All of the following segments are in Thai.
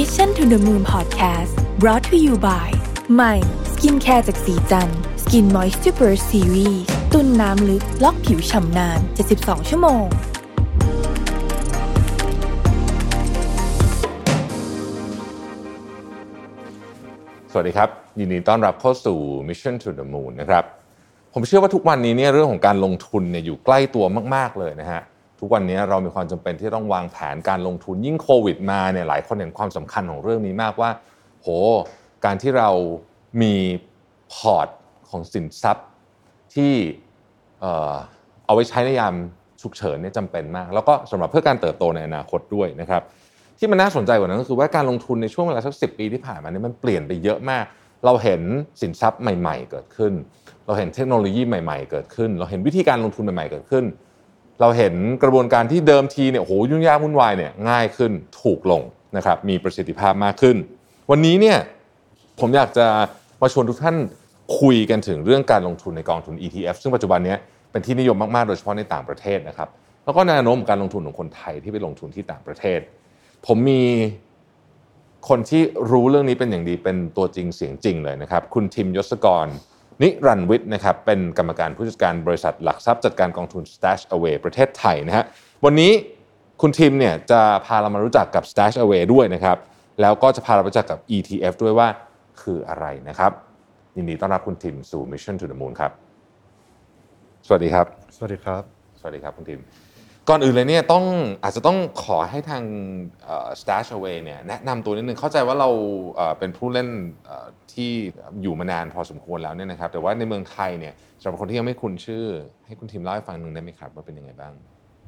Mission to the Moon Podcast brought to you by ใหม่ skincare จากศรีจันทร์ Skin Moist Super Series ตุนน้ำลึกล็อกผิวฉ่ำนาน 72 ชั่วโมง สวัสดีครับ ยินดีต้อนรับเข้าสู่ Mission to the Moon นะครับ ผมเชื่อว่าทุกวันนี้เนี่ยเรื่องของการลงทุนเนี่ยอยู่ใกล้ตัวมาก ๆ เลยนะฮะ ทุกวันนี้เรามีความจำเป็นที่ต้องวางแผนการลงทุนยิ่งโควิดมาเนี่ยหลายคนเห็นความสำคัญของเรื่องนี้มากว่า โห การที่เรามีพอร์ตของสินทรัพย์ที่เออเอาไว้ใช้ในยามฉุกเฉินเนี่ยจำเป็นมาก แล้วก็สำหรับเพื่อการเติบโตในอนาคตด้วยนะครับที่มันน่าสนใจกว่านั้นก็คือว่าการลงทุนในช่วงเวลาสักสิปีที่ผ่านมาเนี่ยมันเปลี่ยนไปเยอะมาก เราเห็นสินทรัพย์ใหม่ ๆ เกิดขึ้น เราเห็นเทคโนโลยีใหม่ ๆ เกิดขึ้น เราเห็นวิธีการลงทุนใหม่ ๆ เกิดขึ้น เราเห็นกระบวนการที่เดิมทีเนี่ยโหยุ่งยากวุ่นวายเนี่ยง่ายขึ้นถูกลงนะครับมีประสิทธิภาพมากขึ้น วันนี้เนี่ยผมอยากจะมาชวนทุกท่านคุยกันถึงเรื่องการลงทุนในกองทุน ETF ซึ่งปัจจุบันนี้เป็นที่นิยมมากๆ โดยเฉพาะในต่างประเทศนะครับ แล้วก็แนวโน้มการลงทุนของคนไทยที่ไปลงทุนที่ต่างประเทศ ผมมีคนที่รู้เรื่องนี้เป็นอย่างดีเป็นตัวจริงเสียงจริงเลยนะครับ คุณทิมยศกร นิรันดร์วิทย์นะครับเป็นกรรมการผู้จัดการบริษัทหลักทรัพย์จัดการกองทุน Stash Away ประเทศไทยนะฮะวันนี้คุณทิมเนี่ยจะพาเรามารู้จักกับ Stash Away ด้วยนะครับแล้วก็จะพาเราไปรู้จักกับ ETF ด้วยว่าคืออะไรนะครับ ยินดีต้อนรับคุณทิมสู่ Mission to the Moon ครับ สวัสดีครับ สวัสดีครับ สวัสดีครับคุณทิม ก่อนอื่นเลยเนี่ยต้องอาจจะต้องขอให้ทางเอ่อ Stash Away เนี่ยแนะนำตัวนิดนึงเข้าใจว่าเราเอ่อเป็นผู้เล่นเอ่อที่อยู่มานานพอสมควรแล้วเนี่ยนะครับแต่ว่าในเมืองไทยเนี่ยสำหรับคนที่ยังไม่คุ้นชื่อ ให้คุณทิมเล่าให้ฟังหนึ่งได้ไหมครับ ว่าเป็นยังไงบ้าง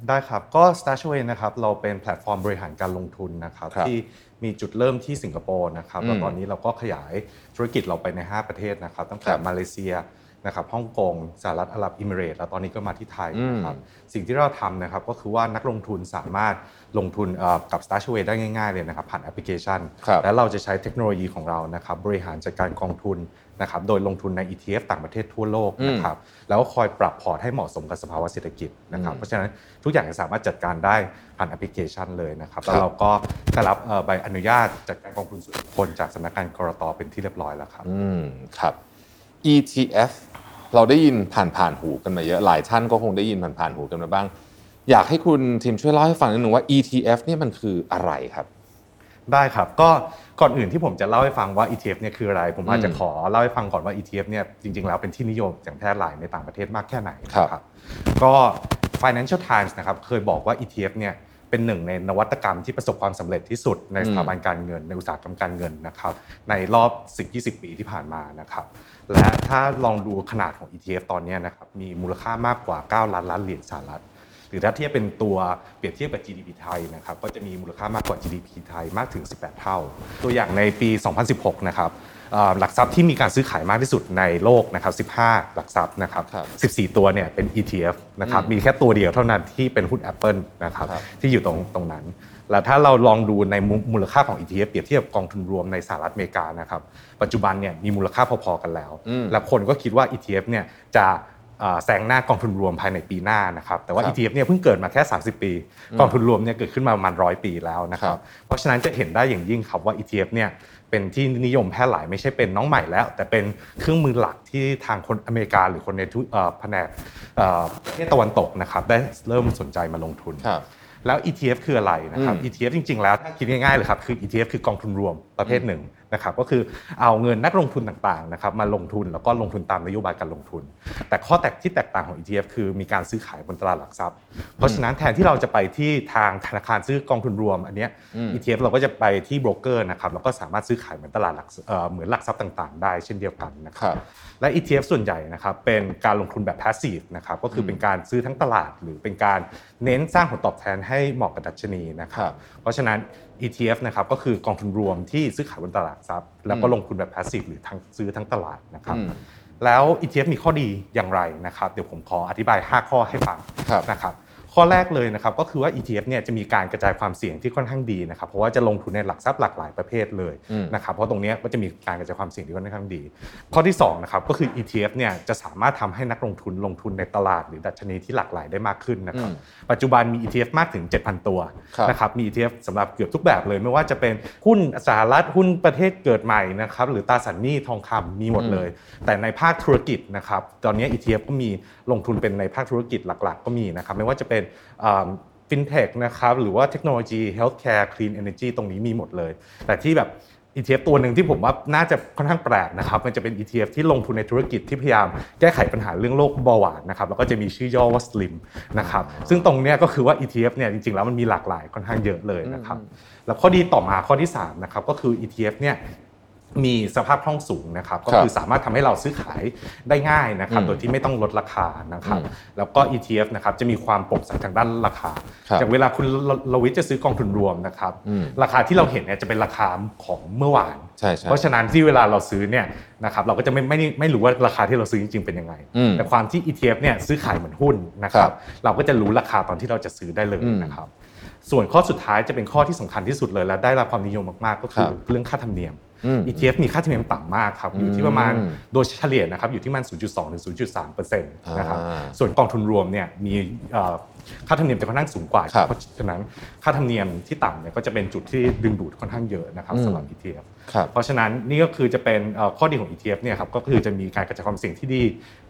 ได้ครับ ก็ Stashaway นะครับเราเป็นแพลตฟอร์มบริหารการลงทุนนะครับครับที่มีจุดเริ่มที่สิงคโปร์นะครับอืมแล้วตอนนี้เราก็ขยายธุรกิจเราไปใน 5 ประเทศนะครับตั้งแต่ครับมาเลเซีย นะครับฮ่องกงสหรัฐอาหรับอิมิเรตส์แล้วตอนนี้ก็มาที่ไทยอืมนะครับสิ่งที่เราทำนะครับก็คือว่านักลงทุนสามารถลงทุนเอ่อกับ Stashaway ได้ง่ายๆเลยนะครับผ่านแอปพลิเคชันครับและเราจะใช้เทคโนโลยีของเรานะครับบริหารจัดการกองทุนนะครับโดยลงทุนใน ETF ต่างประเทศทั่วโลกนะครับแล้วก็คอยปรับพอร์ตให้เหมาะสมกับสภาวะเศรษฐกิจนะครับอืมเพราะฉะนั้นทุกอย่างจะสามารถจัดการได้ผ่านแอปพลิเคชันเลยนะครับครับแล้วเราก็ได้รับเอ่อใบอนุญาตจัดการกองทุนส่วนบุคคลจากสำนักงาน ก.ล.ต.เป็นที่เรียบร้อยแล้วครับอืมครับ ETF เราได้ยินผ่านผ่านๆหูกันมาเยอะหลายท่านก็คงได้ยินผ่านผ่านๆหูกันมาบ้าง อยากให้คุณทีมช่วยเล่าให้ฟังนิดนึงว่า ETF เนี่ยมันคืออะไรครับได้ครับก็ก่อนอื่นที่ผมจะเล่าให้ฟังว่า ETF เนี่ยคืออะไร ผมอาจจะอืมขอเล่าให้ฟังก่อนว่า ETF เนี่ยจริงๆแล้วเป็นที่นิยมอย่างแพร่หลายในต่างประเทศมากแค่ไหนครับนะก็ Financial Times นะครับเคยบอกว่า ETF เนี่ย เป็นหนึ่งในนวัตกรรมที่ประสบความสำเร็จที่สุดในสถาบันการเงินในอุตสาหกรรมการเงินนะครับในรอบ 10-20 ปีที่ผ่านมานะครับและถ้าลองดูขนาดของ ETF ตอนเนี้ยนะครับมีมูลค่ามากกว่า 9 ล้านล้านเหรียญสหรัฐหรือถ้าเทียบเป็นตัวเปรียบเทียบกับ GDP ไทยนะครับก็จะมีมูลค่ามากกว่า GDP ไทยมากถึง 18 เท่า ตัวอย่างในปี 2016 นะครับเอ่อ หลักทรัพย์ที่มีการซื้อขายมากที่สุดในโลกนะครับ 15 หลักทรัพย์นะครับครับ14 ตัวเนี่ยเป็น ETF นะครับอืมมีแค่ตัวเดียวเท่านั้นที่เป็นหุ้น Apple นะครับครับที่อยู่ตรงตรงนั้น แล้วถ้าเราลองดูในมูมูลค่าของ ETF เปรียบเทียบกับกองทุนรวมในสหรัฐอเมริกานะครับ ปัจจุบันเนี่ยมีมูลค่าพอๆกันแล้วอืมและคนก็คิดว่า ETF เนี่ยจะเอ่อแซงหน้ากองทุนรวมภายในปีหน้านะครับแต่ว่าครับ ETF เนี่ยเพิ่งเกิดมาแค่ 30 ปี กองทุนรวมเนี่ยเกิดขึ้นมาประมาณร้อยปีแล้วนะคครัรับบเพราะฉะนั้นจะเห็นได้อย่างยิ่งครับว่า ETF เนี่ย เป็นที่นิยมแพร่หลายไม่ใช่เป็นน้องใหม่แล้ว แต่เป็นเครื่องมือหลักที่ทางคนอเมริกาหรือคนในทุกเอ่อแผนกเอ่อประเทศตะวันตกนะครับได้เริ่มสนใจมาลงทุนครับแล้ว ETF คืออะไรนะครับอืม ETF จริง ๆ แล้วถ้าคิดง่ายๆเลยครับคือ ETF คือกองทุนรวมประเภทหนึ่งนะครับก็คือเอาเงินนักลงทุนต่างๆนะครับมาลงทุนแล้วก็ลงทุนตามนโยบายการลงทุน แต่ข้อแตกที่แตกต่างของ ETF คือมีการซื้อขายบนตลาดหลักทรัพย์ เพราะฉะนั้นแทนที่เราจะไปที่ทางธนาคารซื้อกองทุนรวมอันเนี้ยอืม ETF เราก็จะไปที่โบรกเกอร์นะครับแล้วก็สามารถซื้อขายเหมือนตลาดหลักเอ่อเหมือนหลักทรัพย์ต่าง ๆ ได้เช่นเดียวกันนะคครัรับบและ ETF ส่วนใหญ่นะครับเป็นการลงทุนแบบ passive นะครับก็คือเป็นการซื้อทั้งตลาด หรือเป็นการเน้นสร้างผลตอบแทนให้เหมาะกับดัชนีนะคครัรับบเพราะฉะนั้น ETF นะครับก็คือกองทุนรวมที่ซื้อขายบนตลาดหลักทรัพย์แล้วก็อืมลงทุนแบบ passive หรือทั้งซื้อทั้งตลาดนะครับอืมแล้ว ETF มีข้อดีอย่างไรนะครับ เดี๋ยวผมขออธิบาย 5 ข้อให้ฟังครับนะครับ ข้อแรกเลยนะครับก็คือว่า ETF เนี่ยจะมีการกระจายความเสี่ยงที่ค่อนข้างดีนะครับเพราะว่าจะลงทุนในหลักทรัพย์หลากหลายประเภทเลยนะครับเพราะตรงนี้ก็จะมีการกระจายความเสี่ยงที่ค่อนข้างดี ข้อที่2นะครับก็คือ ETF เนี่ยจะสามารถทำให้นักลงทุนลงทุนในตลาดหรือดัชนีที่หลากหลายได้มากขึ้นนะครับปัจจุบันมี ETF มากถึง 7,000 ตัวนะครับมี ETF สำหรับเกือบทุกแบบเลยไม่ว่าจะเป็นหุ้นสหรัฐหุ้นประเทศเกิดใหม่นะครับหรือตราสารหนี้ทองคำมีหมดเลย แต่ในภาคธุรกิจนะครับตอนนี้ ETF ก็มีลงทุนเป็นในภาคธุรกิจหลัก ๆ ก็มีนะครับไม่ว่าจะเป็นฟินเทคนะครับหรือว่าเทคโนโลยี healthcare clean energy ตรงนี้มีหมดเลย แต่ที่แบบ ETF ตัวหนึ่งที่ผมว่าน่าจะค่อนข้างแปลกนะครับ มันจะเป็น ETF ที่ลงทุนในธุรกิจที่พยายามแก้ไขปัญหาเรื่องโรคเบาหวานนะครับแล้วก็จะมีชื่อย่อว่า Slim นะครับซึ่งตรงนี้ก็คือว่า ETF เนี่ยจริงๆแล้วมันมีหลากหลายค่อนข้างเยอะเลยนะครับแล้วข้อดีต่อมาข้อที่3นะครับก็คือ ETF เนี่ย มีสภาพคล่องสูงนะครับก็คือสามารถทำให้เราซื้อขายได้ง่ายนะครับโดยที่ไม่ต้องลดราคานะครับแล้วก็ ETF นะครับจะมีความโปร่งใสทางด้านราคาอย่างเวลาคุณลวิทจะซื้อกองทุนรวมนะครับราคาที่เราเห็นเนี่ยจะเป็นราคาของเมื่อวาน เพราะฉะนั้นที่เวลาเราซื้อเนี่ยนะครับเราก็จะไม่ไม่ไม่รู้ว่าราคาที่เราซื้อจริงๆเป็นยังไง แต่ความที่ ETF เนี่ยซื้อขายเหมือนหุ้นนะครับเราก็จะรู้ราคาตอนที่เราจะซื้อได้เลยนะครับส่วนข้อสุดท้ายจะเป็นข้อที่สำคัญที่สุดเลยและได้รับความนิยมมากๆ ก็คือเรื่องค่าธรรมเนียม ETF มีค่าธรรมเนียมต่ำมากครับอยู่ที่ประมาณโดยเฉลี่ยนะครับอยู่ที่มัน 0.2 ถึง 0.3%นะครับส่วนกองทุนรวมเนี่ยมีค่าธรรมเนียมจะค่อนข้างสูงกว่า เพราะฉะนั้นค่าธรรมเนียมที่ต่ำเนี่ยก็จะเป็นจุดที่ดึงดูดค่อนข้างเยอะนะครับสำหรับ ETF เพราะฉะนั้นนี่ก็คือจะเป็นข้อดีของ ETF เนี่ยครับก็คือจะมีการกระจายความเสี่ยงที่ดี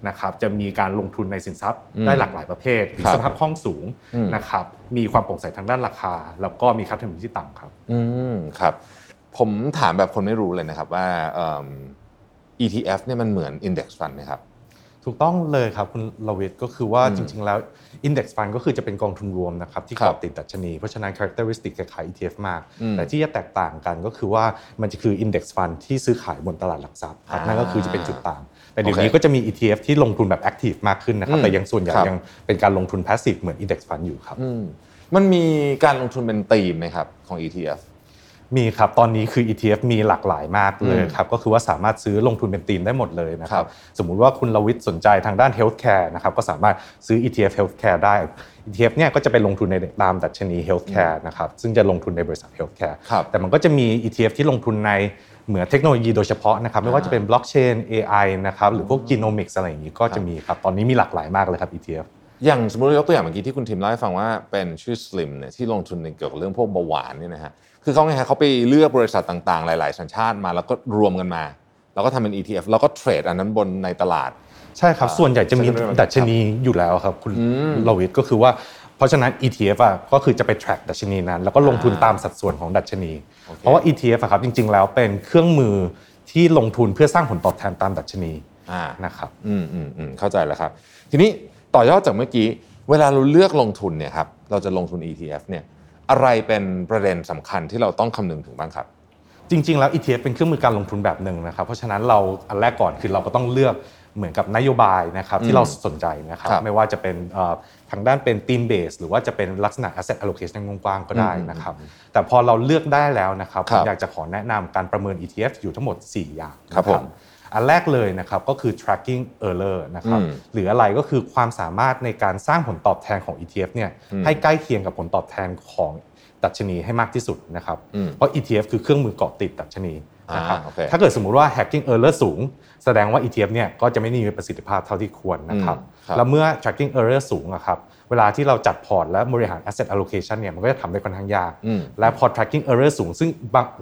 นะครับจะมีการลงทุนในสินทรัพย์ได้หลากหลายประเภทมีสภาพคล่องสูงนะครับมีความโปร่งใสทางด้านราคา แล้วก็มีค่าธรรมเนียมที่ต่ำครับอืมครับ ผมถามแบบคนไม่รู้เลยนะครับว่า ETF เนี่ยมันเหมือน Index Fund ไหมครับถูกต้องเลยครับคุณลวิทก็คือว่าจริง ๆ แล้ว Index Fund ก็คือจะเป็นกองทุนรวมนะครับที่เกาะติดดัชนี เพราะฉะนั้น characteristic คล้าย ETF มาก แต่ที่จะแตกต่างกันก็คือว่ามันจะคือ Index Fund ที่ซื้อขายบนตลาดหลักทรัพย์ครับนั่นก็คือจะเป็นจุดต่าง แต่เดี๋ยวนี้ก็จะมี ETF ที่ลงทุนแบบ active มากขึ้นนะครับแต่ยังส่วนใหญ่ยังเป็นการลงทุน passive เหมือน Index Fund อยู่ครับมันมีการลงทุนเป็นธีมไหมครับของ ETF มีครับตอนนี้คือ ETF มีหลากหลายมากเลยครับก็คือว่าสามารถซื้อลงทุนเป็นธีมได้หมดเลยนะครับสมมุติว่าคุณลวิทย์สนใจทางด้าน healthcare นะครับก็สามารถซื้อ ETF healthcare ได้ ETF เนี่ยก็จะไปลงทุนในตามดัชนี healthcare นะครับซึ่งจะลงทุนในบริษัท healthcare แต่มันก็จะมี ETF ที่ลงทุนในเหมือนเทคโนโลยีโดยเฉพาะนะครับไม่ว่าจะเป็นบล็อกเชน AI นะครับหรือพวก genomics อะไรอย่างนี้ก็จะมีครับตอนนี้มีหลากหลายมากเลยครับ ETF อย่างสมมติยกตัวอย่างเมื่อกี้ที่คุณทิมเล่าให้ฟังว่าเป็นชื่อ Slim เนี่ยที่ลงทุนในเกี่ยวกับเรื่องพวกเบาหวานเนี่ยนะฮะ คือเขาไงฮะเขาไปเลือกบริษัทต่างๆ หลาย ๆ สัญชาติมาแล้วก็รวมกันมา แล้วก็ทำเป็น ETF แล้วก็เทรดอันนั้นบนในตลาด ใช่ครับ ส่วนใหญ่จะมีดัชนีอยู่แล้วครับคุณลวิทก็คือว่าเพราะฉะนั้น ETF อะก็คือจะไป track ดัชนีนั้น แล้วก็ลงทุนตามสัดส่วนของดัชนี เพราะว่า ETF ครับจริง ๆ แล้วเป็นเครื่องมือที่ลงทุนเพื่อสร้างผลตอบแทนตามดัชนีนะครับอืมอืมอืมเข้าใจแล้วครับ ทีนี้ต่อยอดจากเมื่อกี้ เวลาเราเลือกลงทุนเนี่ยครับเราจะลงทุน ETF เนี่ย อะไรเป็นประเด็นสำคัญที่เราต้องคำนึงถึงบ้างครับจริงๆ แล้ว ETF เป็นเครื่องมือการลงทุนแบบหนึ่งนะครับ เพราะฉะนั้นเราอันแรกก่อนคือเราก็ต้องเลือกเหมือนกับนโยบายนะครับที่เราสนใจนะครับไม่ว่าจะเป็นทางด้านเป็นทีมเบสหรือว่าจะเป็นลักษณะ asset allocation กว้างๆก็ได้นะครับ แต่พอเราเลือกได้แล้วนะครับผมอยากจะขอแนะนำการประเมิน ETF อยู่ทั้งหมด 4 อย่างครับผม อันแรกเลยนะครับก็คือ tracking error นะครับหรืออะไรก็คือความสามารถในการสร้างผลตอบแทนของ ETF เนี่ยให้ใกล้เคียงกับผลตอบแทนของดัชนีให้มากที่สุดนะครับเพราะ ETF คือเครื่องมือเกาะติดดัชนีนะครับถ้าเกิดสมมุติว่า hacking error สูง แสดงว่า ETF เนี่ยก็จะไม่มีประสิทธิภาพเท่าที่ควรนะครับ แล้วเมื่อ tracking error สูงอะครับเวลาที่เราจัดพอร์ตและบริหาร asset allocation เนี่ยมันก็จะทำได้ค่อนข้างยาก และพอ tracking error สูง ซึ่ง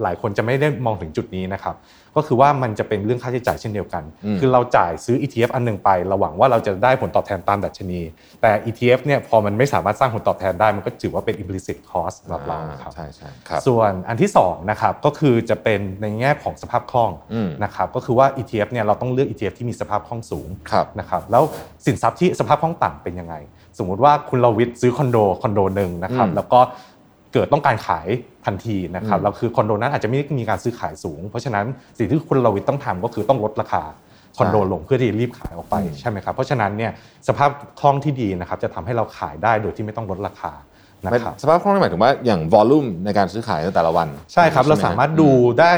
หลายคนจะไม่ได้มองถึงจุดนี้นะครับก็คือว่ามันจะเป็นเรื่องค่าใช้จ่ายเช่นเดียวกัน คือเราจ่ายซื้อ ETF อันหนึ่งไปเราหวังว่าเราจะได้ผลตอบแทนตามดัชนี แต่ ETF เนี่ยพอมันไม่สามารถสร้างผลตอบแทนได้มันก็ถือว่าเป็น implicit cost สำหรับเราครับใช่ใช่ครับส่วนอันที่2นะครับก็คือจะเป็นในแง่ของสภาพคล่องนะครับก็คือว่า ETF เนี่ยเราต้องเลือก ETF ที่มีสภาพคล่องสูงนะครับแล้วสินทรัพย์ที่สภาพคล่องต่ำเป็นยังไง สมมุติว่าคุณลวิทซื้อคอนโดคอนโดหนึ่งนะครับแล้วก็เกิดต้องการขายทันทีนะครับแล้วคือคอนโดนั้นอาจจะไม่มีการซื้อขายสูง เพราะฉะนั้นสิ่งที่คุณลวิทต้องทำก็คือต้องลดราคาคอนโดลงเพื่อที่รีบขายออกไปใช่ไหมครับเพราะฉะนั้นเนี่ยสภาพคล่องที่ดีนะครับจะทำให้เราขายได้โดยที่ไม่ต้องลดราคา นะครับสภาพคล่องนี่หมายถึงว่าอย่างวอลลุ่มในการซื้อขายในแต่ละวัน ใช่ครับไหเราสามารถดูได้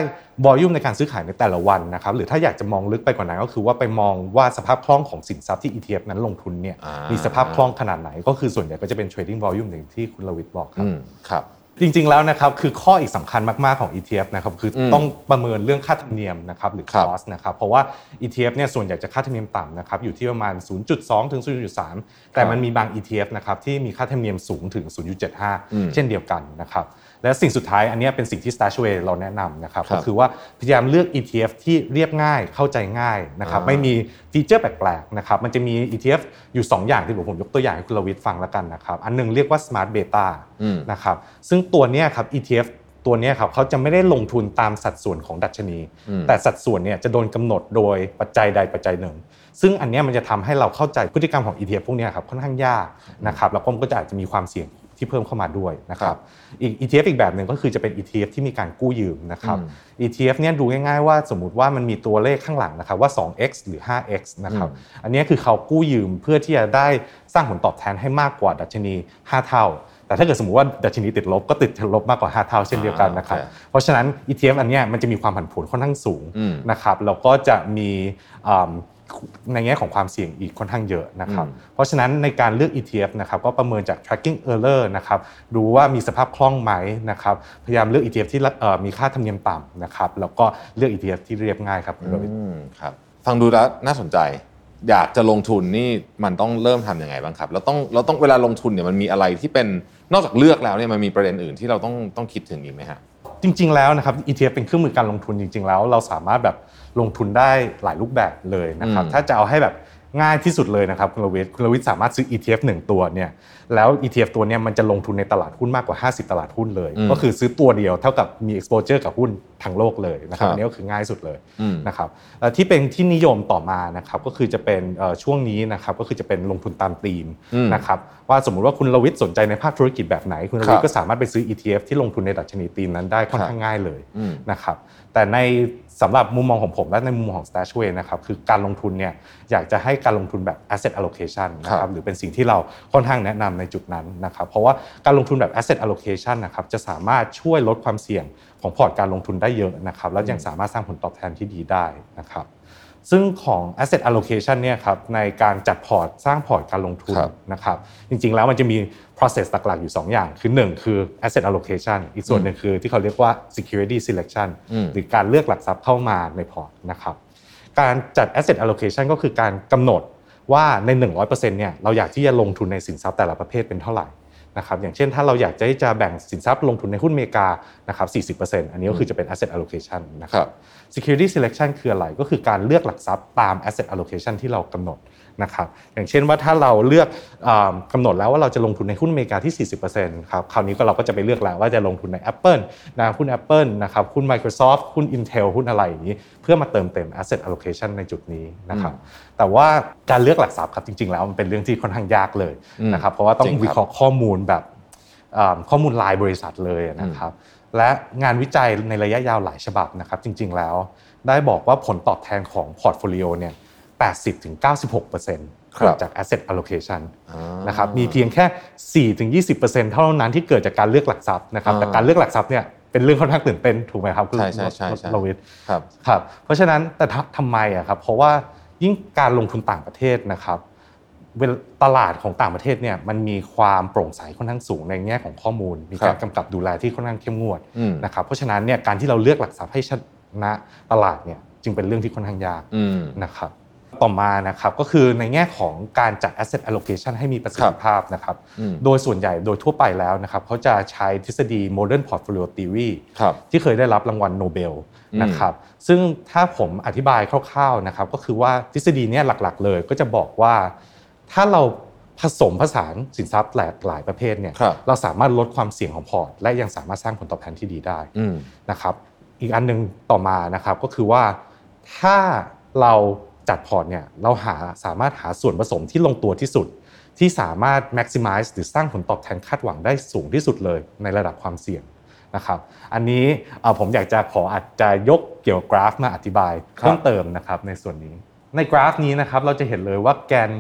วอลลุ่มในการซื้อขายในแต่ละวันนะครับหรือถ้าอยากจะมองลึกไปกว่านั้นก็คือว่าไปมองว่าสภาพคล่องของสินทรัพย์ที่ ETF นั้นลงทุนเนี่ยอ่ามีมีสภาพคล่องขนาดไหน ก็คือส่วนใหญ่ก็จะเป็น trading volume อย่างที่คุณลวิทย์บอกครับอืมครับ จริงๆแล้วนะครับคือข้ออีกสำคัญมากๆของ ETF นะครับคืออมต้องประเมินเรื่องค่าธรรมเนียมนะครับหรือครับ cost นะครับเพราะว่า ETF เนี่ยส่วนใหญ่จะค่าธรรมเนียมต่ำนะครับอยู่ที่ประมาณ 0.2 ถึง 0.3 แต่มันมีบาง ETF นะครับที่มีค่าธรรมเนียมสูงถึง 0.75 เช่นเดียวกันนะครับ และสิ่งสุดท้ายอันเนี้ยเป็นสิ่งที่ Stashaway เราแนะนำนะครับครับก็คือว่าพยายามเลือก ETF ที่เรียบง่ายเข้าใจง่ายนะครับอ่าไม่มีฟีเจอร์แปลกๆนะครับมันจะมี ETF อยู่ 2 อย่างที่ผมผมยกตัวอย่างให้คุณลวิทย์ฟังแล้วกันนะครับอันหนึงเรียกว่า Smart Beta อืมนะครับซึ่งตัวเนี้ยครับ ETF ตัวเนี้ยครับเขาจะไม่ได้ลงทุนตามสัดส่วนของดัชนีอืมแต่สัดส่วนเนี่ยจะโดนกำหนดโดยปัจจัยใดปัจจัยหนึ่ง ซึ่งอันเนี้ยมันจะทำให้เราเข้าใจพฤติกรรมของ ETF พวกเนี้ยครับค่อนข้างยากนะครับแล้วก็มันก็จะอาจจะมีความเสี่ยง ที่เพิ่มเข้ามาด้วยนะครับอีก ETF อีกแบบหนึ่งก็คือจะเป็น ETF ที่มีการกู้ยืมนะครับอืม ETF เนี่ยดูง่ายๆว่าสมมุติว่ามันมีตัวเลขข้างหลังนะครับว่า 2x หรือ 5x นะครับอันเนี้ยคือเขากู้ยืมเพื่อที่จะได้สร้างผลตอบแทนให้มากกว่าดัชนี 5 เท่า แต่ถ้าเกิดสมมติว่าดัชนีติดลบก็ติดลบมากกว่า 5 เท่าเช่นเดียวกันนะครับอ่าโอเคเพราะฉะนั้น ETF อันเนี้ยมันจะมีความผันผวนค่อนข้างสูงอืมนะครับแล้วก็จะมีอ่า ในแง่ของความเสี่ยงอีกค่อนข้างเยอะนะครับอืมเพราะฉะนั้นในการเลือก ETF นะครับก็ประเมินจาก tracking error นะครับดูว่ามีสภาพคล่องไหมนะครับพยายามเลือก ETF ที่เอ่อมีค่าธรรมเนียมต่ำนะครับแล้วก็เลือก ETF ที่เรียบง่ายครับคุณโรบินอืมครับฟังดูแล้วน่าสนใจอยากจะลงทุนนี่มันต้องเริ่มทำยังไงบ้างครับเราต้องเราต้องเวลาลงทุนเนี่ยมันมีอะไรที่เป็นนอกจากเลือกแล้วเนี่ยมันมีประเด็นอื่นที่เราต้องต้องคิดถึงอีกไหมฮะจริง ๆแล้วนะครับ ETF เป็นเครื่องมือการลงทุนจริง ๆ แล้ว เราสามารถแบบ ลงทุนได้หลายรูปแบบเลยนะครับอืมถ้าจะเอาให้แบบง่ายที่สุดเลยนะครับคุณลวิทย์คุณลวิทย์สามารถซื้อ ETF หนึ่งตัวเนี่ยแล้ว ETF ตัวเนี้ยมันจะลงทุนในตลาดหุ้นมากกว่า 50 ตลาดหุ้นเลยอืมก็คือซื้อตัวเดียวเท่ากับมี exposure กับหุ้นทั้งโลกเลยนะครับครับอันนี้ก็คือง่ายสุดเลยอืมนะครับเอ่อที่เป็นที่นิยมต่อมานะครับก็คือจะเป็นเอ่อช่วงนี้นะครับก็คือจะเป็นลงทุนตามธีมอืมนะครับว่าสมมุติว่าคุณลวิทย์สนใจในภาคธุรกิจแบบไหน คุณลวิทครัย์บก็สามารถไปซื้อ ETF ที่ลงทุนในดัชนีธีมนั้นได้ค่อนข้างง่ายเลยอืมนะครับแต่ใน สำหรับมุมมองของผมและในมุมมองของ Stashway นะครับคือการลงทุนเนี่ยอยากจะให้การลงทุนแบบ asset allocation นะคครัรับบหรือเป็นสิ่งที่เราค่อนข้างแนะนำในจุดนั้นนะครับเพราะว่าการลงทุนแบบ asset allocation นะครับจะสามารถช่วยลดความเสี่ยงของพอร์ตการลงทุนได้เยอะนะครับแล้วยังสามารถสร้างผลตอบแทนที่ดีได้นะครับ ซึ่งของ asset allocation เนี่ยครับในการจัดพอร์ตสร้างพอร์ตการลงทุนครับนะครับจริงๆแล้วมันจะมี process หลักๆอยู่ 2 อย่าง คือ 1 คือ asset allocation อีกส่วนหนึ่งคือที่เขาเรียกว่า security selection อืมหรือการเลือกหลักทรัพย์เข้ามาในพอร์ตนะครับการจัด asset allocation ก็คือการกำหนดว่าใน 100%เนี่ยเราอยากที่จะลงทุนในสินทรัพย์แต่ละประเภทเป็นเท่าไหร่ นะครับอย่างเช่นถ้าเราอยากจะที่จะแบ่งสินทรัพย์ลงทุนในหุ้นอเมริกานะครับ40%อันนี้ก็คือจะเป็น asset allocation นะคครัรับบ security selection คืออะไรก็คือการเลือกหลักทรัพย์ตาม asset allocation ที่เรากำหนด นะครับอย่างเช่นว่าถ้าเราเลือกอ่ากำหนดแล้วว่าเราจะลงทุนในหุ้นอเมริกาที่ 40%ครับคราวนี้ก็เราก็จะไปเลือกแล้วว่าจะลงทุนใน Apple นะหุ้น Apple นะครับหุ้น Microsoft หุ้น Intel หุ้นอะไรอย่างนี้ เพื่อมาเติมเต็ม asset allocation ในจุดนี้นะครับแต่ว่าการเลือกหลักทรัพย์ครับจริง ๆ แล้วมันเป็นเรื่องที่ค่อนข้างยากเลยอืมนะครับเพราะว่าต้อจริงงครับวิเคราะห์ข้อมูลแบบอ่าข้อมูลรายบริษัทเลยนะครับและงานวิจัยในระยะยาวหลายฉบับนะครับจริง ๆ แล้ว ได้บอกว่าผลตอบแทนของ portfolio เนี่ย 80-96%เกิดจาก asset allocation อ่านะครับมีเพียงแค่ 4-20%เท่านั้นที่เกิดจากการเลือกหลักทรัพย์นะครับอ่าแต่การเลือกหลักทรัพย์เนี่ยเป็นเรื่องค่อนข้างตื่นเต้นถูกไหมครับคุณใช่ใช่ใช่ใช่โรวิทครับครับเพราะฉะนั้นแต่ทำทำไมอะครับเพราะว่ายิ่งการลงทุนต่างประเทศนะครับเวลตลาดของต่างประเทศเนี่ยมันมีความโปร่งใสค่อนข้างสูงในแง่ของข้อมูล มีการครับกำกับดูแลที่ค่อนข้างเข้มงวดอืมนะครับเพราะฉะนั้นเนี่ยการที่เราเลือกหลักทรัพย์ให้ชนะตลาดเนี่ยจึงเป็นเรื่องที่ค่อนข้างยากอืมนะครับ ต่อมานะครับก็คือในแง่ของการจัด asset allocation ให้มีประสิทธิภาพนะครับอืมโดยส่วนใหญ่โดยทั่วไปแล้วนะครับเขาจะใช้ทฤษฎี modern portfolio theory ครับที่เคยได้รับรางวัลโนเบลอืมนะครับซึ่งถ้าผมอธิบายคร่าวๆนะครับก็คือว่าทฤษฎีเนี้หลักๆ เลยก็จะบอกว่าถ้าเราผสมผสานสินทรัพย์หลากหลายประเภทเนี่ยครับเราสามารถลดความเสี่ยงของพอร์ต และยังสามารถสร้างผลตอบแทนที่ดีได้อืมนะครับอีกอันหนึงต่อมานะครับก็คือว่าถ้าเรา จัดพอร์ตเนี่ยเราหาสามารถหาส่วนผสมที่ลงตัวที่สุด ที่สามารถ maximize หรือสร้างผลตอบแทนคาดหวังได้สูงที่สุดเลยในระดับความเสี่ยงนะครับอันนี้เอ่อผมอยากจะขออาจจะยกเกี่ยวกับกราฟมาอธิบายครับเพิ่มเติมนะครับในส่วนนี้ ในกราฟนี้นะครับเราจะเห็นเลยว่าแกน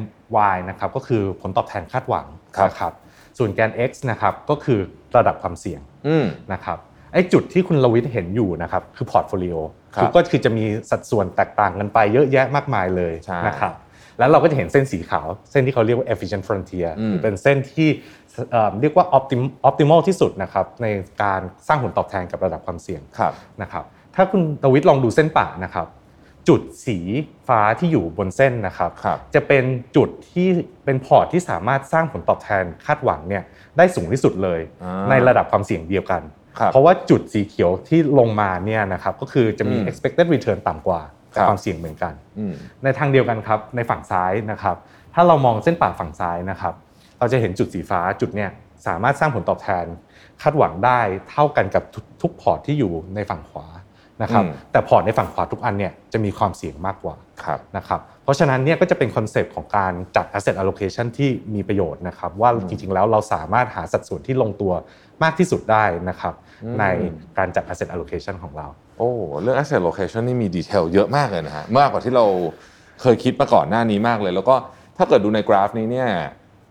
y นะครับก็คือผลตอบแทนคาดหวังครับนะครับส่วนแกน x นะครับก็คือระดับความเสี่ยงอืมนะครับไอ้จุดที่คุณรวิทย์เห็นอยู่นะครับคือพอร์ตโฟลิโอครับก็คือจะมีสัดส่วนแตกต่างกันไปเยอะแยะมากมายเลยใช่นะครับแล้วเราก็จะเห็นเส้นสีขาว เส้นที่เขาเรียกว่า efficient frontier อืมหรือเป็นเส้นที่เอ่อเรียกว่า optim- optimal ที่สุดนะครับในการสร้างผลตอบแทนกับระดับความเสี่ยงครับนะครับถ้าคุณดวิดลองดูเส้นป่านะครับจุดสีฟ้าที่อยู่บนเส้นนะครับครับจะเป็นจุดที่เป็นพอร์ตที่สามารถสร้างผลตอบแทนคาดหวังเนี่ยได้สูงที่สุดเลยอ่าในระดับความเสี่ยงเดียวกันครับ เพราะว่าจุดสีเขียวที่ลงมาเนี่ยนะครับก็คือจะมีอืม expected return ต่ำกว่าแต่ครับความเสี่ยงเหมือนกันอืมในทางเดียวกันครับในฝั่งซ้ายนะครับ ถ้าเรามองเส้นประฝั่งซ้ายนะครับ เราจะเห็นจุดสีฟ้าจุดเนี้ยสามารถสร้างผลตอบแทน คาดหวังได้เท่ากันกับทุกทุกพอร์ตที่อยู่ในฝั่งขวานะครับอืมแต่พอร์ตในฝั่งขวาทุกอันเนี่ยจะมีความเสี่ยงมากกว่าครับนะครับเพราะฉะนั้นเนี่ยก็จะเป็นคอนเซปต์ของการจัด asset allocation ที่มีประโยชน์นะครับว่าจริงๆแล้วเราสามารถหาสัดส่วนที่ลงตัวมากที่สุดได้นะครับอืม ในการจัด asset allocation ของเรา โอ้เรื่อง asset allocation นี่มี detail เยอะมากเลยนะฮะมากกว่าที่เราเคยคิดมาก่อนหน้านี้มากเลย แล้วก็ถ้าเกิดดูในกราฟนี้เนี่ย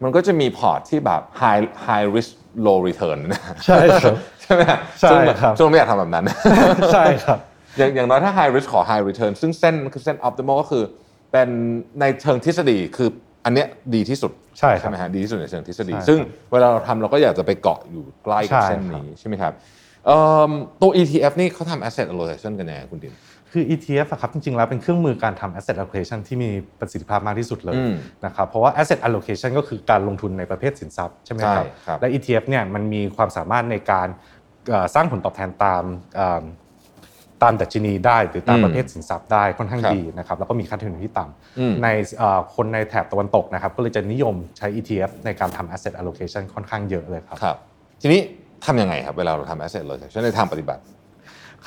มันก็จะมีพอร์ตที่แบบ high high risk low return นะใช่ครับใช่ไหมฮะใช่ซึ่งแบบครับซึ่งเราไม่อยากทำแบบนั้น ใช่ครับอย่างอย่างน้อยถ้า high risk ขอ high return ซึ่งเส้นคือเส้น optimal ก็คือ เป็นในเชิงทฤษฎีคือ อันเนี้ยดีที่สุดใช่ครับไหมฮะดีที่สุดในเชิงทฤษฎีใช่ครับซึ่งเวลาเราทำเราก็อยากจะไปเกาะอยู่ใกล้กับใช่เส้นครับนี้ใช่ไหมครับเอิ่มตัว ETF นี่เขาทำ asset allocation กันยังไงคุณทีมคือ ETF อะครับจริงๆแล้วเป็นเครื่องมือการทำ asset allocation ที่มีประสิทธิภาพมากที่สุดเลยอืมนะครับเพราะว่า asset allocation ก็คือการลงทุนในประเภทสินทรัพย์ใช่ไหมครับใช่ครับและ ETF เนี่ยมันมีความสามารถในการเอ่อสร้างผลตอบแทนตามเอ่อ ตามดัชนีได้หรือตามอืมประเภทสินทรัพย์ได้ค่อนข้างครับดีนะครับแล้วก็มีค่าเทรนที่ต่อืมำในเอ่อคนในแถบตะวันตกนะครับก็เลยจะนิยมใช้ ETF ในการทำ asset allocation ค่อนข้างเยอะเลยครับครับ ทีนี้ทำยังไงครับเวลาเราทำ asset allocation ในทางปฏิบัติ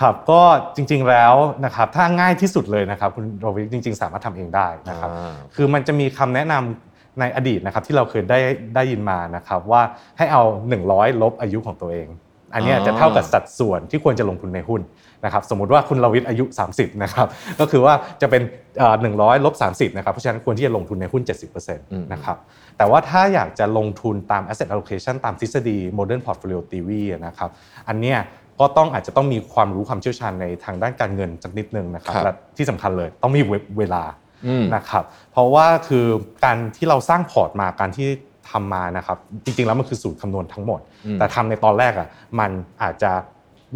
ครับก็จริงๆแล้วนะครับถ้าง่ายที่สุดเลยนะครับคุณโรวิทจริง ๆ สามารถทำเองได้นะครับอ่าคือมันจะมีคำแนะนำในอดีตนะครับที่เราเคยได้ได้ยินมานะครับว่าให้เอา 100 ลบอายุของตัวเอง อันเนี้ยอ๋อจะเท่ากับสัดส่วนที่ควรจะลงทุนในหุ้น นะครับสมมุติว่าคุณรวิทย์อายุ 30นะครับก็คือว่าจะเป็นเอ่อ100ลบ30นะครับเพราะฉะนั้นควรที่จะลงทุนในหุ้น 70%นะครับแต่ว่าถ้าอยากจะลงทุนตาม asset allocation ตามทฤษฎี modern portfolio theory นะครับอันเนี้ยก็ต้องอาจจะต้องมีความรู้ความเชี่ยวชาญในทางด้านการเงินสักนิดนึงนะครับครับและที่สำคัญเลยต้องมีเวเวลาอืมนะครับเพราะว่าคือการที่เราสร้างพอร์ตมาการที่ทำมานะครับจริงๆแล้วมันคือสูตรคำนวณทั้งหมดอืมแต่ทำในตอนแรกอะมันอาจจะ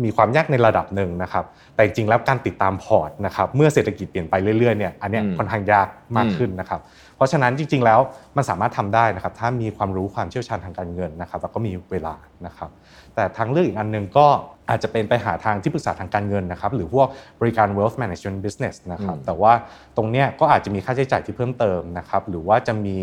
มีความยากในระดับหนึ่งนะครับ แต่จริงๆแล้วการติดตามพอร์ตนะครับ เมื่อเศรษฐกิจเปลี่ยนไปเรื่อยๆเนี่ยอันเนี้ยอืมค่อนข้างยากมากขึ้นนะครับ เพราะฉะนั้นจริง ๆ แล้วมันสามารถทำได้นะครับ ถ้ามีความรู้ความเชี่ยวชาญทางการเงินนะครับ แล้วก็มีเวลานะครับ แต่ทางเลือกอีกอันหนึงก็อาจจะเป็นไปหาทางที่ปรึกษาทางการเงินนะครับ หรือพวกบริการ wealth management business นะครับอืมแต่ว่าตรงเนี้ยก็อาจจะมีค่าใช้จ่ายที่เพิ่มเติมนะครับ หรือว่าจะมี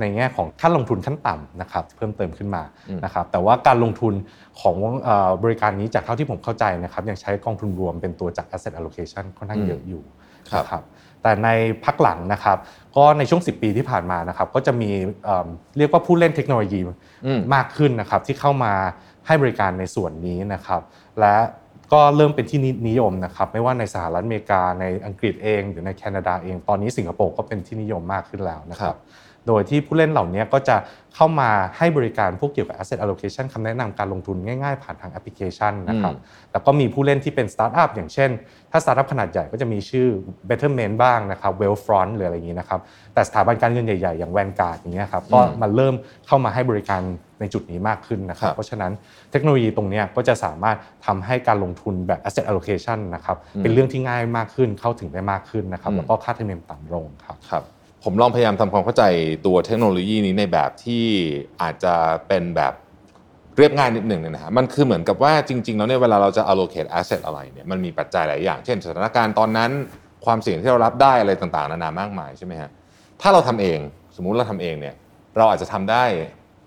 ในแง่ของค่าลงทุนขั้นต่ำนะครับเพิ่มเติมขึ้นมานะครับแต่ว่าการลงทุนของเอ่อบริการนี้จากเท่าที่ผมเข้าใจนะครับยังใช้กองทุนรวมเป็นตัวจัด asset allocation ค่อนข้างเยอะอยู่ครับนะครับแต่ในพักหลังนะครับก็ในช่วง 10 ปีที่ผ่านมานะครับก็จะมีเอ่อเรียกว่าผู้เล่นเทคโนโลยีอืมมากขึ้นนะครับที่เข้ามาให้บริการในส่วนนี้นะครับและก็เริ่มเป็นที่นิยมนะครับไม่ว่าในสหรัฐอเมริกาในอังกฤษเอง หรือในแคนาดาเอง ตอนนี้สิงคโปร์ก็เป็นที่นิยมมากขึ้นแล้วนะคครัรับบ โดยที่ผู้เล่นเหล่านี้ก็จะเข้ามาให้บริการพวกเกี่ยวกับ asset allocation คำแนะนำการลงทุนง่ายๆ ผ่านทางแอปพลิเคชันนะครับแล้วก็มีผู้เล่นที่เป็นสตาร์ทอัพอย่างเช่น ถ้าสตาร์ทอัพขนาดใหญ่ก็จะมีชื่อ Betterment บ้างนะครับ Wealthfront หรืออะไรอย่างนี้นะครับแต่สถาบันการเงินใหญ่ๆ อย่าง Vanguard อย่างเงี้ยครับก็มาเริ่มเข้ามาให้บริการในจุดนี้มากขึ้นนะครัครับเพราะฉะนั้นเทคโนโลยีตรงเนี้ยก็จะสามารถทำให้การลงทุนแบบ asset allocation นะครับเป็นเรื่องที่ง่ายมากขึ้นเข้าถึงได้มากขึ้นนะครับแล้วก็ค่าธรรมเนียมต่ำลงครับครับ ผมลองพยายามทำความเข้าใจตัวเทคโนโลยีนี้ในแบบที่อาจจะเป็นแบบเรียบง่ายนิดหนึ่งเนี่ยนะฮะมันคือเหมือนกับว่าจริง ๆ แล้วเนี่ยเวลาเราจะ allocate asset อะไรเนี่ยมันมีปัจจัยหลายอย่าง เช่นสถานการณ์ตอนนั้นความเสี่ยงที่เรารับได้อะไรต่างๆนานามากมายใช่ไหมฮะถ้าเราทำเองสมมุติเราทำเองเนี่ยเราอาจจะทำได้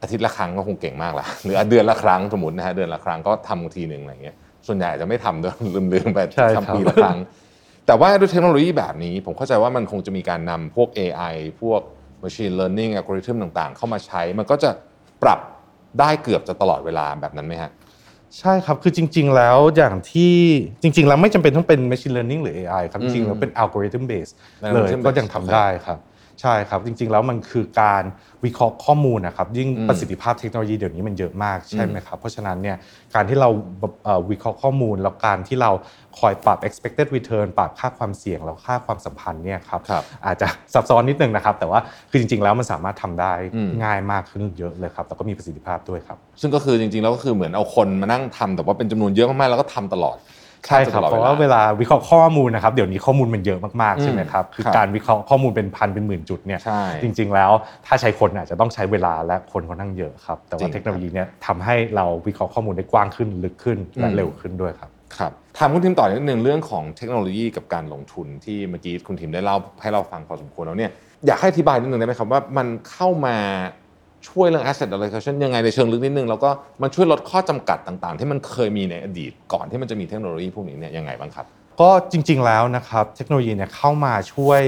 อาทิตย์ละครั้งก็คงเก่งมากละหรือเดือนละครั้งสมมตินะฮะเดือนละครั้งก็ทำทีหนึ่งอะไรเงี้ยส่วนใหญ่อาจจะไม่ทำด้วยลืมๆไปใช่ครับทำปีละครั้ง แต่ว่าด้วยเทคโนโลยีแบบนี้ ผมเข้าใจว่ามันคงจะมีการนำพวก AI พวก Machine Learning อัลกอริทึมต่างๆ เข้ามาใช้ มันก็จะปรับได้เกือบจะตลอดเวลาแบบนั้นไหมฮะใช่ครับ คือจริง ๆ แล้วอย่างที่จริง ๆ แล้วไม่จำเป็นต้องเป็น machine learning หรือ AI ครับ จริงๆแล้วเป็น algorithm based เลย algorithm ก็ based ยังทำได้ครับ ใช่ครับ จริง ๆ แล้วมันคือการวิเคราะห์ข้อมูลนะครับยิ่งประสิทธิภาพเทคโนโลยีเดี๋ยวนี้มันเยอะมากใช่ไหมครับเพราะฉะนั้นเนี่ยการที่เราวิเคราะห์ข้อมูล แล้วการที่เราคอยปรับ expected return ปรับค่าความเสี่ยงแล้วค่าความสัมพันธ์เนี่ยครับอาจจะซับซ้อนนิดนึงนะครับ แต่ว่าคือจริง ๆ แล้วมันสามารถทำได้ง่ายมากขึ้นเยอะเลยครับแล้วก็มีประสิทธิภาพด้วยครับ ซึ่งก็คือจริงๆแล้วก็คือเหมือนเอาคนมานั่งทำแต่ว่าเป็นจำนวนเยอะมากๆแล้วก็ทำตลอด ใช่ครับเพราะว่าเวลาวิเคราะห์ข้อมูลนะครับเดี๋ยวนี้ข้อมูลมันเยอะมากๆใช่ไหมครับคือการวิเคราะห์ข้อมูลเป็นพันเป็นหมื่นจุดเนี่ยจริง ๆ แล้วถ้าใช้คนอาจจะต้องใช้เวลาและคนค่อนข้างเยอะครับแต่ว่าเทคโนโลยีเนี่ยทำให้เราวิเคราะห์ข้อมูลได้กว้างขึ้นลึกขึ้นและเร็วขึ้นด้วยครับครับถามคุณทิมต่อนิดนึงเรื่องของเทคโนโลยีกับการลงทุนที่เมื่อกี้คุณทิมได้เล่าให้เราฟังพอสมควรแล้วเนี่ยอยากให้อธิบายนิดนึงได้ไหมครับว่ามันเข้ามา ช่วยเรื่อง asset allocation ยังไงในเชิงลึกนิดนึง แล้วก็มันช่วยลดข้อจำกัดต่างๆ ที่มันเคยมีในอดีตก่อนที่มันจะมีเทคโนโลยีพวกนี้เนี่ยยังไงบ้างครับ ก็จริงๆแล้วนะครับเทคโนโลยีเนี่ยเข้ามาช่วย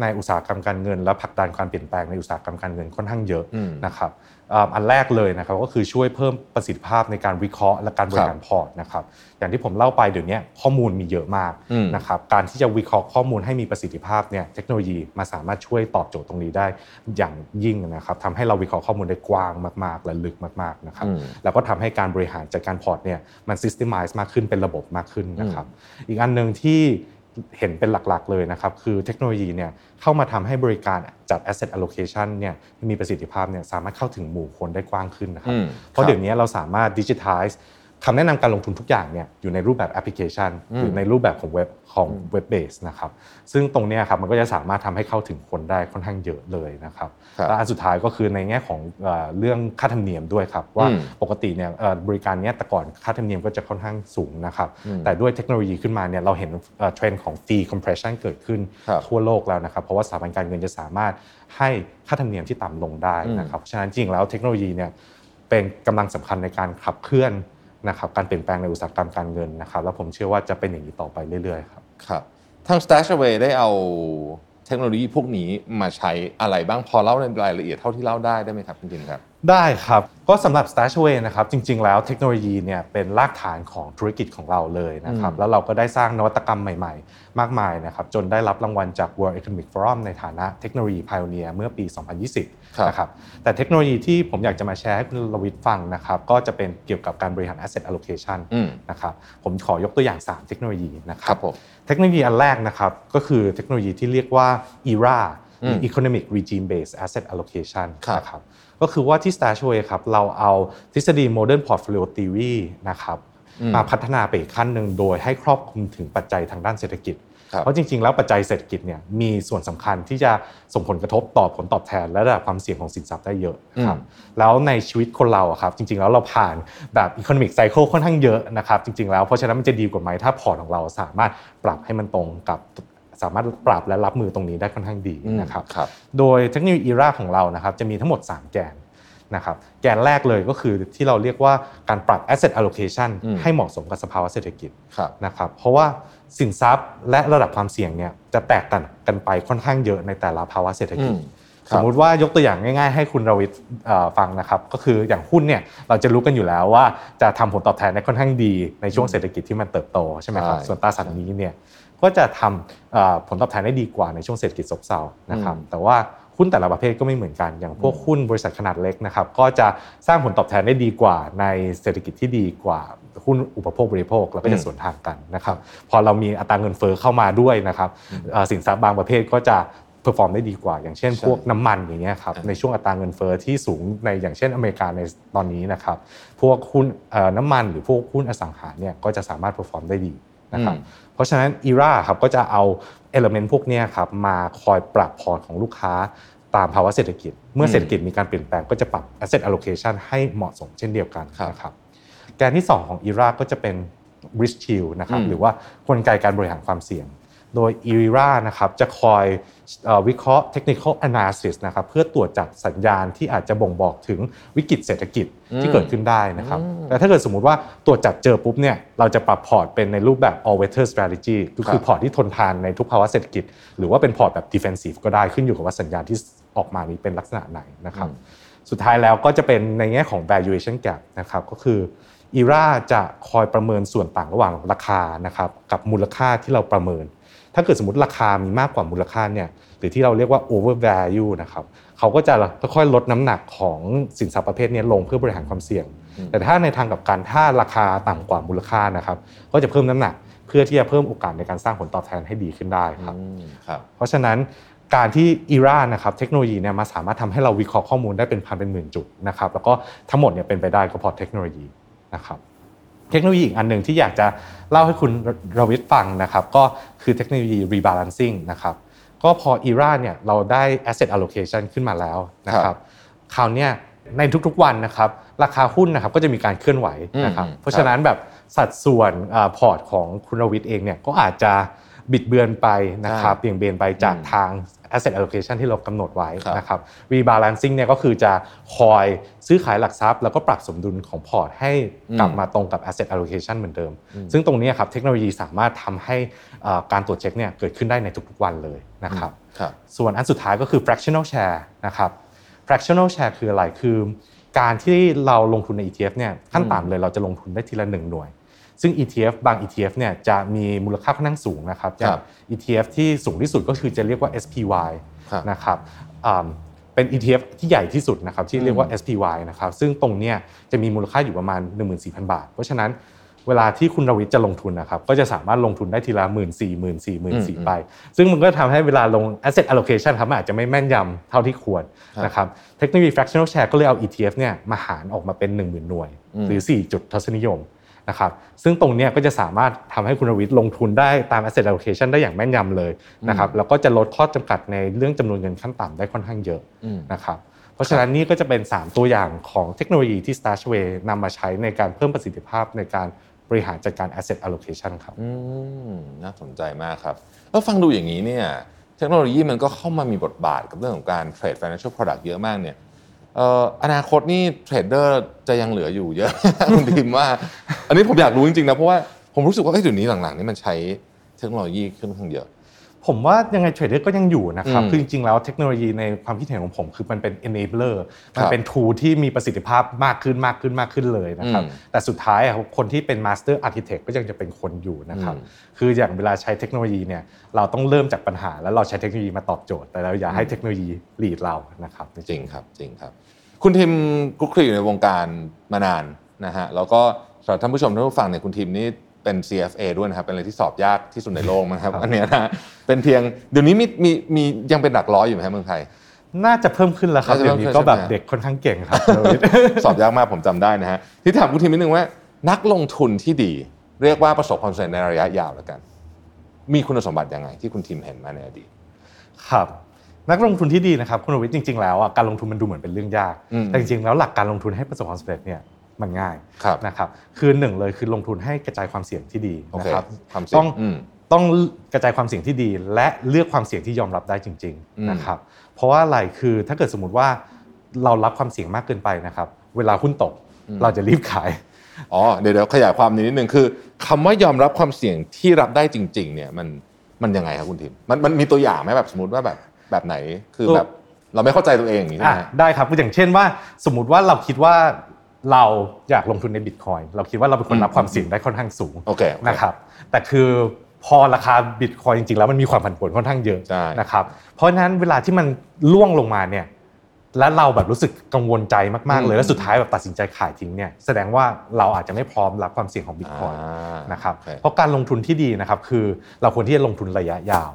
ในอุตสาหกรรมการเงิน และผลักดันการเปลี่ยนแปลงในอุตสาหกรรมการเงินค่อนข้างเยอะนะครับ อันแรกเลยนะครับก็คือช่วยเพิ่มประสิทธิภาพในการวิเคราะห์และการบริหารพอร์ตนะครับอย่างที่ผมเล่าไปเดี๋ยวนี้ข้อมูลมีเยอะมากนะครับการที่จะวิเคราะห์ข้อมูลให้มีประสิทธิภาพเนี่ยเทคโนโลยีมาสามารถช่วยตอบโจทย์ตรงนี้ได้อย่างยิ่งนะครับทำให้เราวิเคราะห์ข้อมูลได้กว้างมาก ๆ และลึกมากๆนะครับแล้วก็ทำให้การบริหารจัดการพอร์ตเนี่ยมัน systemize มากขึ้นเป็นระบบมากขึ้นนะครับอีกอันหนึ่งที่ เห็นเป็นหลักๆเลยนะครับคือเทคโนโลยีเนี่ยเข้ามาทำให้บริการจัด asset allocation เนี่ยมีประสิทธิภาพเนี่ยสามารถเข้าถึงหมู่คนได้กว้างขึ้นนะครับเพราะเดี๋ยวนี้เราสามารถดิจิทัล คำแนะนำการลงทุนทุกอย่างเนี่ยอยู่ในรูปแบบแอปพลิเคชันอยู่ในรูปแบบของเว็บของเว็บเบสนะครับซึ่งตรงนี้ครับมันก็จะสามารถทำให้เข้าถึงคนได้ค่อนข้างเยอะเลยนะครับและอันสุดท้ายก็คือในแง่ของเรื่องค่าธรรมเนียมด้วยครับว่าปกติเนี่ยบริการนี้แต่ก่อนค่าธรรมเนียมก็จะค่อนข้างสูงนะครับแต่ด้วยเทคโนโลยีขึ้นมาเนี่ยเราเห็นเทรนด์ของ fee compression เกิดขึ้นทั่วโลกแล้วนะครับเพราะว่าสถาบันการเงินจะสามารถให้ค่าธรรมเนียมที่ต่ำลงได้นะครับฉะนั้นจริงแล้วเทคโนโลยีเนี่ยเป็นกำลังสำคัญในการขับเคลื่อน นะครับการเปลี่ยนแปลงในอุตสาหกรรมการเงินนะครับแล้วผมเชื่อว่าจะเป็นอย่างนี้ต่อไปเรื่อยๆครับครับทาง Stashaway ได้เอาเทคโนโลยีพวกนี้มาใช้อะไรบ้างพอเล่าในรายละเอียดเท่าที่เล่าได้ได้ไหมครับคุณจินครับ ได้ครับ ก็สำหรับ Stashaway นะครับจริง ๆ แล้วเทคโนโลยีเนี่ยเป็นรากฐานของธุรกิจของเราเลยนะครับแล้วเราก็ได้สร้างนวัตกรรมใหม่ ๆ มากมายนะครับจนได้รับรางวัลจาก World Economic Forum ในฐานะเทคโนโลยีพ i o เนียเมื่อปี 2020นะครับแต่เทคโนโลยีที่ผมอยากจะมาแชร์ให้คุณลวิทฟังนะครับก็จะเป็นเกี่ยวกับการบริหาร asset allocation นะครับผมขอยกตัวอย่าง 3 เทคโนโลยีนะครับเทคโนโลยีอันแรกนะครับก็คือเทคโนโลยีที่เรียกว่า ERA Economic Regime Based Asset Allocation นะครับ ก็คือว่าที่ Stashaway ครับเราเอาทฤษฎี Modern Portfolio Theory นะครับมาพัฒนาไปอีกขั้นหนึ่งโดยให้ครอบคลุมถึงปัจจัยทางด้านเศรษฐกิจ เพราะจริงๆ แล้วปัจจัยเศรษฐกิจเนี่ยมีส่วนสำคัญที่จะส่งผลกระทบต่อผลตอบแทนและระดับความเสี่ยงของสินทรัพย์ได้เยอะครับแล้วในชีวิตคนเราครับจริงๆ แล้วเราผ่านแบบ economic cycle ค่อนข้างเยอะนะครับจริงๆ แล้วเพราะฉะนั้นมันจะดีกว่าไหมถ้าพอร์ตของเราสามารถปรับให้มันตรงกับ สามารถปรับและรับมือตรงนี้ได้ค่อนข้างดีนะครับโดยเทคโนโลยี ERAA ของเรานะครับจะมีทั้งหมด 3 แกนนะครับแกนแรกเลยก็คือที่เราเรียกว่าการปรับ asset allocation ให้เหมาะสมกับสภาวะเศรษฐกิจนะครับเพราะว่าสินทรัพย์และระดับความเสี่ยงเนี่ยจะแตกต่างกันไปค่อนข้างเยอะในแต่ละภาวะเศรษฐกิจสมมุติว่ายกตัวอย่างง่ายๆ ให้คุณรวิทฟังนะครับก็คืออย่างหุ้นเนี่ยเราจะรู้กันอยู่แล้วว่าจะทำผลตอบแทนได้ค่อนข้างดีในช่วงเศรษฐกิจที่มันเติบโตใช่ไหมครับส่วนตราสารนี้เนี่ย ก็จะทำผลตอบแทนได้ดีกว่าในช่วงเศรษฐกิจซบเซานะครับแต่ว่าหุ้นแต่ละประเภทก็ไม่เหมือนกันอย่างพวกหุ้นบริษัทขนาดเล็กนะครับก็จะสร้างผลตอบแทนได้ดีกว่าในเศรษฐกิจที่ดีกว่าหุ้นอุปโภคบริโภคเราก็จะสวนทางกันนะครับพอเรามีอัตราเงินเฟ้อเข้ามาด้วยนะครับสินทรัพย์บางประเภทก็จะ perform ได้ดีกว่า อย่างเช่น พวกน้ำมันอย่างเงี้ยครับในช่วงอัตราเงินเฟ้อที่สูงในอย่างเช่นอเมริกาในตอนนี้นะครับพวกหุ้นน้ำมันหรือพวกหุ้นอสังหาเนี่ยก็จะสามารถ perform ได้ดีนะครับเพ ราะฉะนั้น ERAA ครับก็จะเอา element พวกนี้ครับมาคอยปรับพอร์ตของลูกค้าตามภาวะเศรษฐกิจ เมื่อเศรษฐกิจมีการเปลี่ยนแปลงก็จะปรับ asset allocation ให้เหมาะสมเช่นเดียวกันนะครับแกนที่ 2 ของ ERAA ก็จะเป็น risk shield นะครับหรือว่ากลไกการบริหารความเสี่ยง โดย ERAA นะครับจะคอยวิเคราะห์ technical analysis นะครับเพื่อตรวจจับสัญญาณที่อาจจะบ่งบอกถึงวิกฤตเศรษฐกิจที่เกิดขึ้นได้นะครับแต่ถ้าเกิดสมมุติว่าตรวจจับเจอปุ๊บเนี่ยเราจะปรับพอร์ตเป็นในรูปแบบ all weather strategy ก็คือพอร์ตที่ทนทานในทุกภาวะเศรษฐกิจ หรือว่าเป็นพอร์ตแบบ defensive ก็ได้ขึ้นอยู่กับว่าสัญญาณที่ออกมานี้เป็นลักษณะไหนนะครับสุดท้ายแล้วก็จะเป็นในแง่ของ valuation gap นะครับก็คืออีราจะคอยประเมินส่วนต่างระหว่างราคานะครับกับมูลค่าที่เราประเมิน ถ้าเกิดสมมติราคามีมากกว่ามูลค่าเนี่ยหรือที่เราเรียกว่า over value นะครับเขาก็จะค่อยๆลดน้ำหนักของสินทรัพย์ประเภทนี้ลงเพื่อบริหารความเสี่ยง แต่ถ้าในทางกับการถ้าราคาต่ำกว่ามูลค่านะครับก็จะเพิ่มน้ำหนักเพื่อที่จะเพิ่มโอกาสในการสร้างผลตอบแทนให้ดีขึ้นได้ครับครับเพราะฉะนั้นการที่อีรานะครับเทคโนโลยีเนี่ยมาสามารถทำให้เราวิเคราะห์ข้อมูลได้เป็นพันเป็นหมื่นจุดนะครับแล้วก็ทั้งหมดเนี่ยเป็นไปได้ก็เพราะเทคโนโลยีนะครับ เทคโนโลยีอีกอันหนึ่งที่อยากจะเล่าให้คุณรวิทย์ฟังนะครับก็คือเทคโนโลยี rebalancing นะครับก็พออีราเนี่ยเราได้ asset allocation ขึ้นมาแล้วนะครับคราวเนี้ยในทุกๆวันนะครับราคาหุ้นนะครับก็จะมีการเคลื่อนไหวนะครับเพราะฉะนั้นแบบสัดส่วนพอร์ตของคุณรวิทย์เองเนี่ยก็อาจจะ บิดเบือนไปนะครับเบี่ยงเบนไปจากทาง asset allocation ที่เรากำหนดไว้นะครับ rebalancing เนี่ยก็คือจะคอยซื้อขายหลักทรัพย์ แล้วก็ปรับสมดุลของพอร์ตให้กลับมาตรงกับ asset allocation เหมือนเดิม ซึ่งตรงนี้ครับเทคโนโลยีสามารถทำให้การตรวจเช็คเนี่ยเกิดขึ้นได้ในทุกๆวันเลยนะครับส่วนอันสุดท้ายก็คือ fractional share นะครับ fractional share คืออะไรคือ การที่เราลงทุนใน ETF เนี่ยขั้นต่ำเลยเราจะลงทุนได้ทีละหนึ่งหน่วย ซึ่ง ETF บาง ETF เนี่ยจะมีมูลค่าค่อนข้างสูงนะครับอย่าง ETF ที่สูงที่สุดก็คือจะเรียกว่า SPY นะครับเป็น ETF ที่ใหญ่ที่สุดนะครับที่เรียกว่า SPY นะครับซึ่งตรงเนี้ยจะมีมูลค่าอยู่ประมาณ 14,000 บาท เพราะฉะนั้นเวลาที่คุณรวิทย์จะลงทุนนะครับก็จะสามารถลงทุนได้ทีละหมื่นสี่หมื่นสี่หมื่นสี่ไป ซึ่งมันก็ทำให้เวลาลง asset allocation ครับมันอาจจะไม่แม่นยำเท่าที่ควรนะครับเทคโนโลยี fractional share ก็เลยเอา ETF เนี่ยมาหารออกมาเป็น 1 0,000 หน่วย หรือ 4 จุดทศนิยม นะครับซึ่งตรงนี้ก็จะสามารถทำให้คุณรวิทย์ลงทุนได้ตาม asset allocation ได้อย่างแม่นยำเลยนะครับแล้วก็จะลดข้อจำกัดในเรื่องจำนวนเงินขั้นต่ำได้ค่อนข้างเยอะนะครับเพราะฉะนั้นนี่ก็จะเป็น 3 ตัวอย่างของเทคโนโลยีที่ Stashway นำมาใช้ในการเพิ่มประสิทธิภาพในการบริหารจัดการ asset allocation ครับน่าสนใจมากครับแล้วฟังดูอย่างนี้เนี่ยเทคโนโลยีมันก็เข้ามามีบทบาทกับเรื่องของการเทรด financial product เยอะมากเนี่ย อนาคตนี่เทรดเดอร์จะยังเหลืออยู่เยอะคุณทีมว่า อันนี้ผมอยากรู้จริงๆนะเพราะว่าผมรู้สึกว่าไอ้จุดนี้หลังๆนี่มันใช้เทคโนโลยีค่อนข้างเยอะ ผมว่ายังไงเทรดเดอร์ก็ยังอยู่นะครับคือจริงๆแล้วเทคโนโลยีในความคิดเห็นของผมคือมันเป็น enabler มันเป็น tool ที่มีประสิทธิภาพมากขึ้นมากขึ้นมากขึ้นเลยนะครับแต่สุดท้ายคนที่เป็น master architect ก็ยังจะเป็นคนอยู่นะครับคืออย่างเวลาใช้เทคโนโลยีเนี่ยเราต้องเริ่มจากปัญหา แล้วเราใช้เทคโนโลยีมาตอบโจทย์ แต่เราอย่าให้เทคโนโลยี lead เรานะครับจริงครับจริงครับ คุณทีมกุ๊กคลีอยู่ในวงการมานานนะฮะแล้วก็สำหรับท่านผู้ชมท่านผู้ฟังเนี่ยคุณทีมนี่เป็น CFA ด้วยนะครับเป็นอะไรที่สอบยากที่สุดในโลกนะครับอันนี้นะ เป็นเพียงเดี๋ยวนี้มีมีมียังเป็นหลักร้อยอยู่ไหมครับเมืองไทย น่าจะเพิ่มขึ้นแล้วครับเดี๋ยวนี้ก็แบบเด็กค่อนข้างเก่งครับสอบยากมากผมจำได้นะฮะที่ถามคุณทีมนิดนึงว่า นักลงทุนที่ดี เรียกว่าประสบความสำเร็จในระยะยาวแล้วกัน มีคุณสมบัติยังไง ที่คุณทีมเห็นมาในอดีตครับนักลงทุนที่ดีนะครับคุณวิทย์จริงๆแล้วการลงทุนมันดูเหมือนเป็นเรื่องยาก แต่จริงๆแล้วหลักการลงทุนให้ประสบความสำเร็จเนี่ยมันง่ายนะครับคือหนึ่งเลยคือลงทุนให้กระจายความเสี่ยงที่ดีนะครับต้อง ต้องกระจายความเสี่ยงที่ดี และเลือกความเสี่ยงที่ยอมรับได้จริงๆนะครับเพราะว่าอะไรคือถ้าเกิดสมมติว่าเรารับความเสี่ยงมากเกินไปนะครับ เวลาหุ้นตกเราจะรีบขายอ๋อเดี๋ยวขยายความนิดนึงคือคำว่ายอมรับความเสี่ยงที่รับได้จริง ๆ เนี่ยมันมันยังไงครับคุณทิมมันมันมีตัวอย่างไหมแบบสมมติว่าแบบแบบไหนคือแบบเราไม่เข้าใจตัวเองอย่างนี้ใช่ไหมได้ครับอย่างเช่นว่าสมมติว่าเราคิดว่าเราอยากลงทุนในบิตคอยเราคิดว่าเราเป็นคนรับความเสี่ยงได้ค่อนข้างสูงนะครับแต่คือ พอราคาบิตคอยจริงๆแล้วมันมีความผันผวนค่อนข้างเยอะนะครับเพราะฉะนั้นเวลาที่มันล่วงลงมาเนี่ยและเราแบบรู้สึกกังวลใจมากๆเลยแล้วสุดท้ายแบบตัดสินใจขายทิ้งเนี่ยแสดงว่าเราอาจจะไม่พร้อมรับความเสี่ยงของบิตคอยนะครับเพราะการลงทุนที่ดีนะครับคือเราควรที่จะลงทุนระยะยาว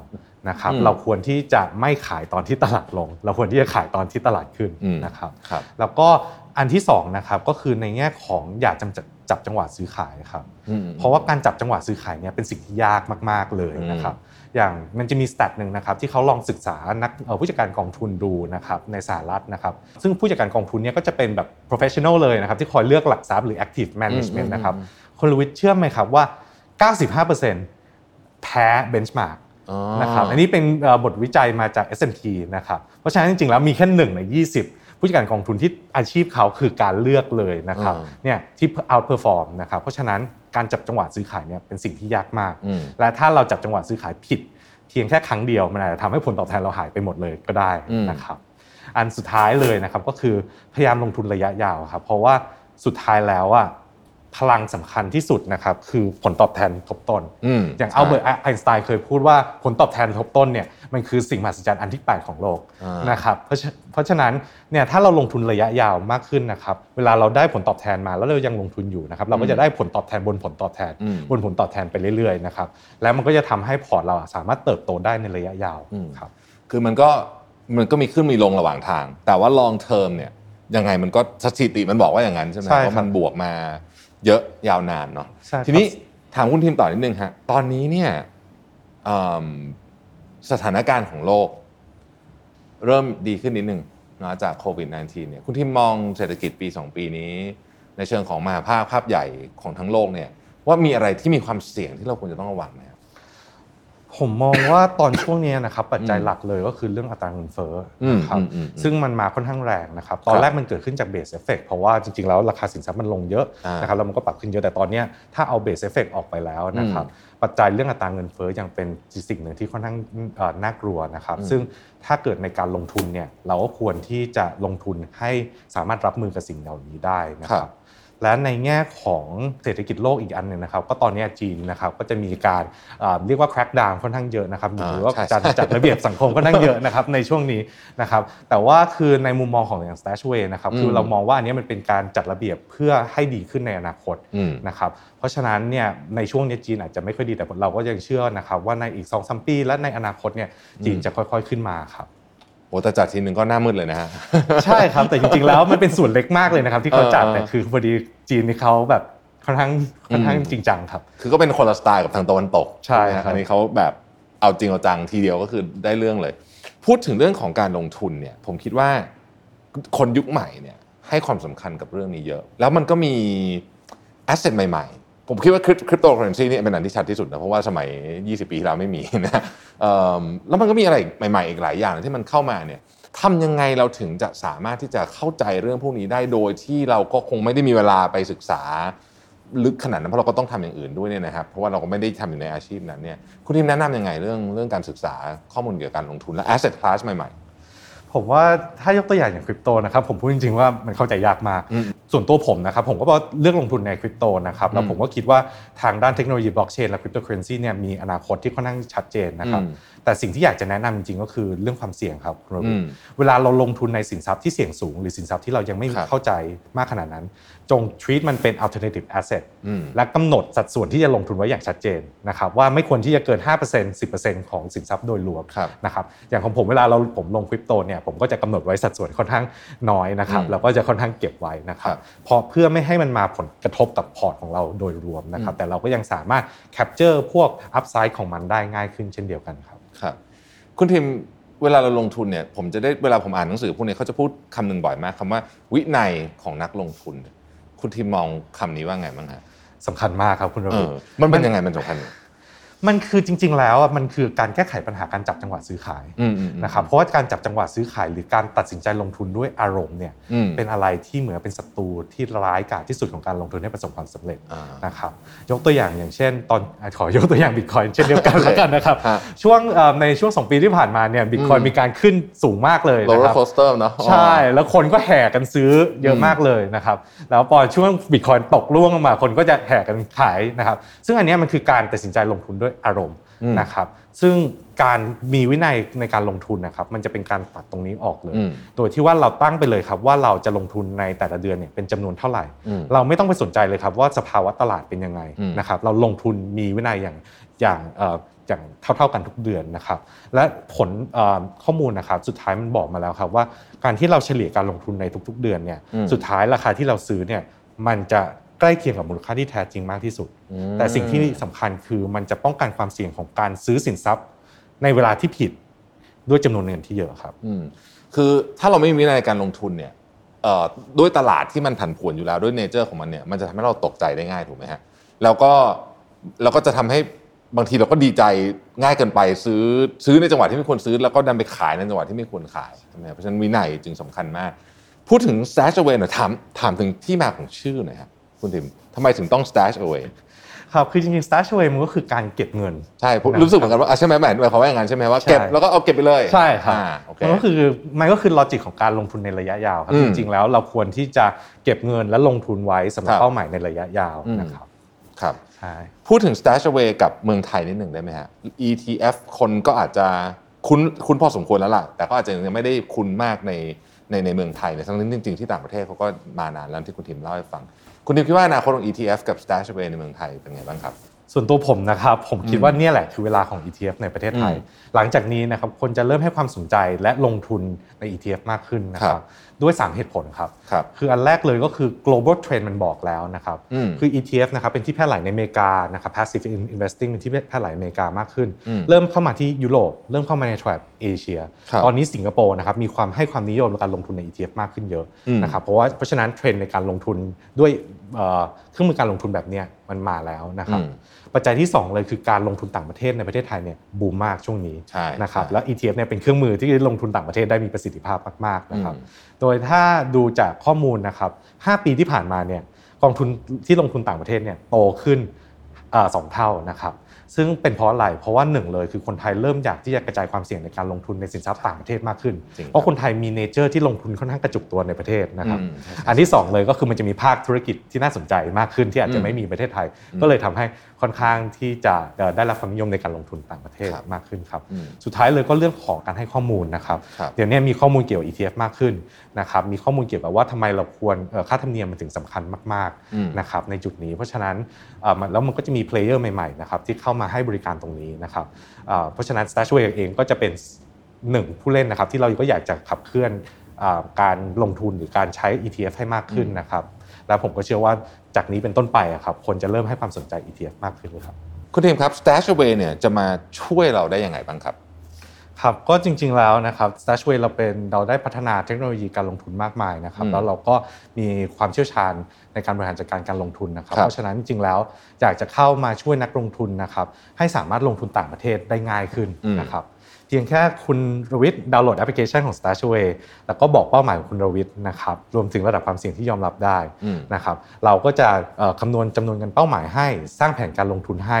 นะครับเราควรที่จะไม่ขายตอนที่ตลาดลง เราควรที่จะขายตอนที่ตลาดขึ้นนะครับแล้วก็ อันที่2นะครับก็คือในแง่ของอยากจับจับจังหวะซื้อขายครับเพราะว่าการจับจังหวะซื้อขายเนี่ยเป็นสิ่งที่ยากมาก ๆเลยนะครับอย่างมันจะมีสแตทหนึ่งนะครับที่เขาลองศึกษานักผู้จัดการกองทุนดูนะครับในสหรัฐนะครับซึ่งผู้จัดการกองทุนเนี่ยก็จะเป็นแบบ professional เลยนะครับที่คอยเลือกหลักทรัพย์หรือ active management นะครับคุณลุวิทเชื่อไหมครับว่า 95%แพ้ benchmark นะครับอันนี้เป็นบทวิจัยมาจาก S&P นะครับเพราะฉะนั้นจริงๆแล้วมีแค่หนึ่งใน20 ผู้จัดการกองทุนที่อาชีพเขาคือการเลือกเลยนะครับเนี่ยที่ outperform นะครับเพราะฉะนั้นการจับจังหวะซื้อขายเนี่ยเป็นสิ่งที่ยากมาก และถ้าเราจับจังหวะซื้อขายผิด เพียงแค่ครั้งเดียวมันอาจจะทำให้ผลตอบแทนเราหายไปหมดเลยก็ได้นะครับอันสุดท้ายเลยนะครับก็คือพยายามลงทุนระยะยาวครับเพราะว่าสุดท้ายแล้วอะ พลังสำคัญที่สุดนะครับคือผลตอบแทนทบต้นอืมอย่างอัลเบิร์ตไอน์สไตน์เคยพูดว่าผลตอบแทนทบต้นเนี่ยมันคือสิ่งมหัศจรรย์อันที่ 8 ของโลกอ่านนะครับเพราะฉะเพราะฉะนั้นเนี่ยถ้าเราลงทุนระยะยาวมากขึ้นนะครับเวลาเราได้ผลตอบแทนมาแล้วเรายังลงทุนอยู่นะครับเราก็จะได้ผลตอบแทนบนผลตอบแทนอืมบนผลตอบแทนไปเรื่อยๆนะครับแล้วมันก็จะทำให้พอร์ตเราอะสามารถเติบโตได้ในระยะยาวอืมครับคือมันก็มันก็มีขึ้นมีลงระหว่างทาง แต่ว่า long term เนี่ยยังไงมันก็สถิติมันบอกว่าอย่างนั้นใช่ไหมใช่ครับว่ามันบวกมา เยอะยาวนานเนาะใช่ครับทีนี้ถามคุณทีมต่อนิดนึงฮะตอนนี้เนี่ยอืมสถานการณ์ของโลก เริ่มดีขึ้นนิดนึงนะจากโควิด -19 เนี่ยคุณทีมมองเศรษฐกิจปี 2 ปีนี้ ในเชิงของมหภาคภาพใหญ่ของทั้งโลกเนี่ยว่ามีอะไรที่มีความเสี่ยงที่เราควรจะต้องระวังไหมครับ ผมมองว่าตอนช่วงนี้นะครับปัจจัยหลักเลยก็คือเรื่องอัตราเงินเฟ้ออืมนะครับอืมอืมอืมซึ่งมันมาค่อนข้างแรงนะครับตอนแรกมันเกิดขึ้นจาก base effect เพราะว่าจริงๆแล้วราคาสินทรัพย์มันลงเยอะอ่านนะครับแล้วมันก็ปรับขึ้นเยอะแต่ตอนเนี้ยถ้าเอา base effect ออกไปแล้วนะครับปัจจัยเรื่องอัตราเงินเฟ้อยังเป็นสิ่งหนึ่งที่ค่อนข้างเอ่อน่ากลัวนะครับซึ่งถ้าเกิดในการลงทุนเนี่ยเราก็ควรที่จะลงทุนให้สามารถรับมือกับสิ่งเหล่านี้ได้นะครับ ครับ และในแง่ของเศรษฐกิจโลกอีกอันหนึ่งนะครับ ก็ตอนนี้จีนนะครับก็จะมีการอ่าเรียกว่า crack down ค่อนข้างเยอะนะครับอ่าหรือว่าใช่จัดใช่จัดระเบียบสังคมค่อนข้างเยอะนะครับในช่วงนี้นะครับแต่ว่าคือในมุมมองของอย่าง Stashaway นะครับคือเรามองว่าอันนี้มันเป็นการจัดระเบียบเพื่อให้ดีขึ้นในอนาคตอืมนะครับเพราะฉะนั้นเนี่ยในช่วงนี้จีนอาจจะไม่ค่อยดีแต่เราก็ยังเชื่อนะครับว่าในอีก2อสปีและในอนาคตเนี่ยจีนจะค่อยๆขึ้นมาครับโอ้แต่จัดทีหนึ่งก็หน้ามืดเลยนะฮะใช่ครับแต่จริงๆแล้วมันเป็นส่วนเล็กมากเลยนะครับ ที่เขาจัดเออแต่คือพอดีจีนนี่เขาแบบค่อนข้างค่อนข้างอืมจริงจังครับ คือก็เป็นคนละสไตล์กับทางตะวันตกใช่ครับอันนี้เขาแบบเอาจริงเอาจังทีเดียวก็คือได้เรื่องเลย พูดถึงเรื่องของการลงทุนเนี่ยผมคิดว่าคนยุคใหม่เนี่ยให้ความสำคัญกับเรื่องนี้เยอะ แล้วมันก็มี asset ใหม่ ๆ ผมคิดว่าคริปโตเคอเรนซีนี่เป็นอันที่ชัดที่สุดนะเพราะว่าสมัย 20 ปีที่แล้วไม่มีนะแล้วมันก็มีอะไรใหม่ๆ อีกหลายอย่างที่มันเข้ามาเนี่ยทำยังไงเราถึงจะสามารถที่จะเข้าใจเรื่องพวกนี้ได้โดยที่เราก็คงไม่ได้มีเวลาไปศึกษาลึกขนาดนั้นเพราะเราก็ต้องทำอย่างอื่นด้วยเนี่ยนะครับเพราะว่าเราก็ไม่ได้ทำอยู่ในอาชีพนั้นเนี่ยคุณทีมแนะนำยังไงเรื่องเรื่องการศึกษาข้อมูลเกี่ยวกับการลงทุนและ asset class ใหม่ ผมว่าถ้ายกตัวอย่างอย่างคริปโตนะครับผมพูดจริงๆว่ามันเข้าใจยากมากอืมส่วนตัวผมนะครับผมก็บอกเลือกลงทุนในคริปโตนะครับแล้วอืมผมก็คิดว่าทางด้านเทคโนโลยีบล็อกเชนและคริปโตเคอเรนซีเนี่ยมีอนาคตที่ค่อนข้างชัดเจนนะครับอืมแต่สิ่งที่อยากจะแนะนำจริงๆก็คือเรื่องความเสี่ยงครับคุณรอืวิทมย์เวลาเราลงทุนในสินทรัพย์ที่เสี่ยงสูง หรือสินทรัพย์ที่เรายังไม่ครับเข้าใจมากขนาดนั้น จง treat มันเป็น alternative asset อืมและกำหนดสัดส่วนที่จะลงทุนไว้อย่างชัดเจนนะครับว่าไม่ควรที่จะเกิน 5% 10%ของสินทรัพย์โดยรวมครับนะครับอย่างของผมเวลาเราผมลงคริปโตเนี่ยผมก็จะกำหนดไว้สัดส่วนค่อนข้างน้อยนะครับอืมแล้วก็จะค่อนข้างเก็บไว้นะครับ ครับเพราะเพื่อไม่ให้มันมาผลกระทบกับพอร์ตของเราโดยรวมนะครับแต่เราก็ยังสามารถ capture พวก upside ของมันได้ง่ายขึ้นเช่นเดียวกันครับครับคุณทีมเวลาเราลงทุนเนี่ยผมจะได้เวลาผมอ่านหนังสือพวกนี้เขาจะพูดคำหนึ่งบ่อยมากคำว่าวินัยของนักลงทุน คุณทีมมองคำนี้ว่าไงบ้างฮะสำคัญมากครับคุณรเอวิอทย์มันเป็นยังไงมันสำคัญ มันคือจริง ๆ แล้วอะมันคือการแก้ไขปัญหาการจับจังหวะซื้อขายอืมอืมอืมนะครับเพราะว่าการจับจังหวะซื้อขายหรือการตัดสินใจลงทุนด้วยอารมณ์เนี่ยอืมเป็นอะไรที่เหมือนเป็นศัตรูที่ร้ายกาจที่สุดของการลงทุนให้ประสบความสำเร็จอ่านนะครับยกตัวอย่างอย่างเช่น ตอนอะขอยกตัวอย่างบิตคอยเช่นเดียวกันแล้วกันนะครับฮะช่วงเอ่อในช่วง2ปีที่ผ่านมาเนี่ยบิตคอยอืมมีการขึ้นสูงมากเลยนะเลคอรับ roller coaster เนาะใช่แล้วคนก็แห่กันซื้อเยอะมากเลยนะครับแล้วพอช่วงบิตคอยตกล่วงลงมาคนก็จะแห่กันขายนะครับซึ่งอันเนี้ยมันคือการตัดสินใจลงทุนด้วยอารมณ์อืมนะครับซึ่งการมีวินัยในการลงทุนนะครับมันจะเป็นการตัดตรงนี้ออกเลยอืมโดยที่ว่าเราตั้งไปเลยครับว่าเราจะลงทุนในแต่ละเดือนเนี่ยเป็นจำนวนเท่าไหร่อืมเราไม่ต้องไปสนใจเลยครับว่าสภาวะตลาดเป็นยังไงอืมนะครับเราลงทุนมีวินัยอย่างอย่างเอ่ออย่างเท่าๆกันทุกเดือนนะครับ และผลเอ่อข้อมูลนะครับสุดท้ายมันบอกมาแล้วครับว่าการที่เราเฉลี่ยการลงทุนในทุก ๆ เดือนเนี่ยอืมสุดท้ายราคาที่เราซื้อเนี่ยมันจะ ใกล้เคียงกับมูลค่าที่แท้จริงมากที่สุดอืมแต่สิ่งที่สำคัญคือมันจะป้องกันความเสี่ยงของการซื้อสินทรัพย์ ในเวลาที่ผิดด้วยจำนวนเงินที่เยอะครับอืมคือถ้าเราไม่มีวินัยในการลงทุนเนี่ยเอ่อด้วยตลาดที่มันผันผวนอยู่แล้วด้วยเนเจอร์ของมันเนี่ยมันจะทำให้เราตกใจได้ง่ายถูกไหมฮะแล้วก็เราก็จะทำให้บางทีเราก็ดีใจง่ายเกินไปซื้อซื้อในจังหวะที่ไม่ควรซื้อ แล้วก็ดันไปขายในจังหวะที่ไม่ควรขายใช่ไหมครับเพราะฉะนั้นวินัยจึงสำคัญมาก พูดถึง stash away หน่อยถามถามถึงที่มาของชื่อหน่อยครับ คุณทิมทำไมถึงต้อง stash away คครับคือจริงๆ stash away มันก็คือการเก็บเงิน ใช่ผมรู้สึกเหมือนกันว่าอะใช่ไหมหมายหมายความว่าอย่างนั้นใช่ไหมว่าเก็บใช่แล้วก็เอาเก็บไปเลยใช่ครับอ่าโอเคมันก็คือมันก็คือลอจิกของการลงทุนในระยะยาวครับอืมจริงๆแล้วเราควรที่จะเก็บเงินและลงทุนไว้สำหรับครับเป้าหมายในระยะยาวอืมนะครับครับใช่พูดถึง stash away กับเมืองไทยนิดหนึ่งได้ไหมฮะ ETF คนก็อาจจะคุ้นคุ้นพอสมควรแล้วล่ะ แต่ก็อาจจะยังไม่ได้คุ้นมากในในในเมืองไทยในทั้งนี้จริงๆที่ต่างประเทศเขาก็มานานแล้วที่คุณทิมเล่าให้ฟัง คุณดิวคิดว่าอนาคตของ ETF กับ stash away ในเมืองไทยเป็นไงบ้างครับ ส่วนตัวผมนะครับผมคิดว่าเนี่ยแหละคือเวลาของ ETF ในประเทศไทยอืมหลังจากนี้นะครับคนจะเริ่มให้ความสนใจและลงทุนใน ETF มากขึ้นนะคครัรับบด้วย 3 เหตุผลครับครับคืออันแรกเลยก็คือ global trend มันบอกแล้วนะครับอืมคือ ETF นะครับเป็นที่แพร่หลายในอเมริกานะครับ passive investing เป็นที่แพร่หลายในอเมริกามากขึ้นอืมเริ่มเข้ามาที่ยุโรปเริ่มเข้ามาในแถบเอเชียครับตอนนี้สิงคโปร์นะครับมีความให้ความนิยมในการลงทุนใน ETF มากขึ้นเยอะอืมนะครับเพราะว่าเพราะฉะนั้นเทรนด์ในการลงทุนด้วยเอ่อเครื่องมือการลงทุนแบบเนี้ยมันมาแล้วนะครับอืม ปัจจัยที่ 2 เลยคือการลงทุนต่างประเทศในประเทศไทยเนี่ยบูมมากช่วงนี้ใช่นะครับใช่แล้ว ETF เนี่ยเป็นเครื่องมือที่ลงทุนต่างประเทศได้มีประสิทธิภาพมากๆนะครับอืมโดยถ้าดูจากข้อมูลนะครับ5ปีที่ผ่านมาเนี่ยกองทุนที่ลงทุนต่างประเทศเนี่ยโตขึ้นอ่าสองเท่านะครับซึ่งเป็นเพราะอะไรเพราะว่าหนึ่งเลยคือคนไทยเริ่มอยากที่จะกระจายความเสี่ยงในการลงทุนในสินทรัพย์ต่างประเทศมากขึ้นจริงครับเพราะคนไทยมีเนเจอร์ที่ลงทุนค่อนข้างกระจุกตัวในประเทศนะครับอืมใช่อันที่สองเลยก็คือมันจะมีภาคธุรกิจที่น่าสนใจมากขึ้นที่อาจอืจะมไม่มีประเทศไทย ก็เลยทำให้ค่อนข้างที่จะเอ่อได้รับความนิยมในการลงทุนต่างประเทศครับมากขึ้นครับอืมสุดท้ายเลยก็เรื่องของการให้ข้อมูลนะครับครับเดี๋ยวนี้มีข้อมูลเกี่ยวกับ ETF มากขึ้นนะครับมีข้อมูลเกี่ยวกับว่าทำไมเราควรเอ่อค่าธรรมเนียมมันถึงสำคัญมากอืมๆนะครับในจุดนี้ เพราะฉะนั้นเอ่อมันแล้วมันก็จะมีเพลเยอร์ใหม่ๆนะครับที่เข้ามาให้บริการตรงนี้นะครับเอ่อเพราะฉะนั้น Stashway เองก็จะเป็นหนึ่งผู้เล่นนะครับที่เราก็อยากจะขับเคลื่อนอ่าการลงทุนหรือการใช้ ETF ให้มากขึ้นนะครับ แล้วผมก็เชื่อว่าจากนี้เป็นต้นไปอะครับคนจะเริ่มให้ความสนใจ ETF มากขึ้นเลยครับคุณทิมครับ stash away เนี่ยจะมาช่วยเราได้ยังไงบ้างครับครับก็จริงๆแล้วนะครับ Stashway เราเป็นเราได้พัฒนาเทคโนโลยีการลงทุนมากมายนะครับอืมแล้วเราก็มีความเชี่ยวชาญในการบริหารจัดการการลงทุนนะครับครับ เพราะฉะนั้นจริงๆแล้วอยากจะเข้ามาช่วยนักลงทุนนะครับให้สามารถลงทุนต่างประเทศได้ง่ายขึ้นนะครับ เพียงแค่คุณรวิทย์ดาวน์โหลดแอปพลิเคชันของ Stashway แล้วก็บอกเป้าหมายของคุณรวิทย์นะครับรวมถึงระดับความเสี่ยงที่ยอมรับได้อืมนะครับเราก็จะเอ่อคำนวณจำนวนเงินเป้าหมายให้ สร้างแผนการลงทุนให้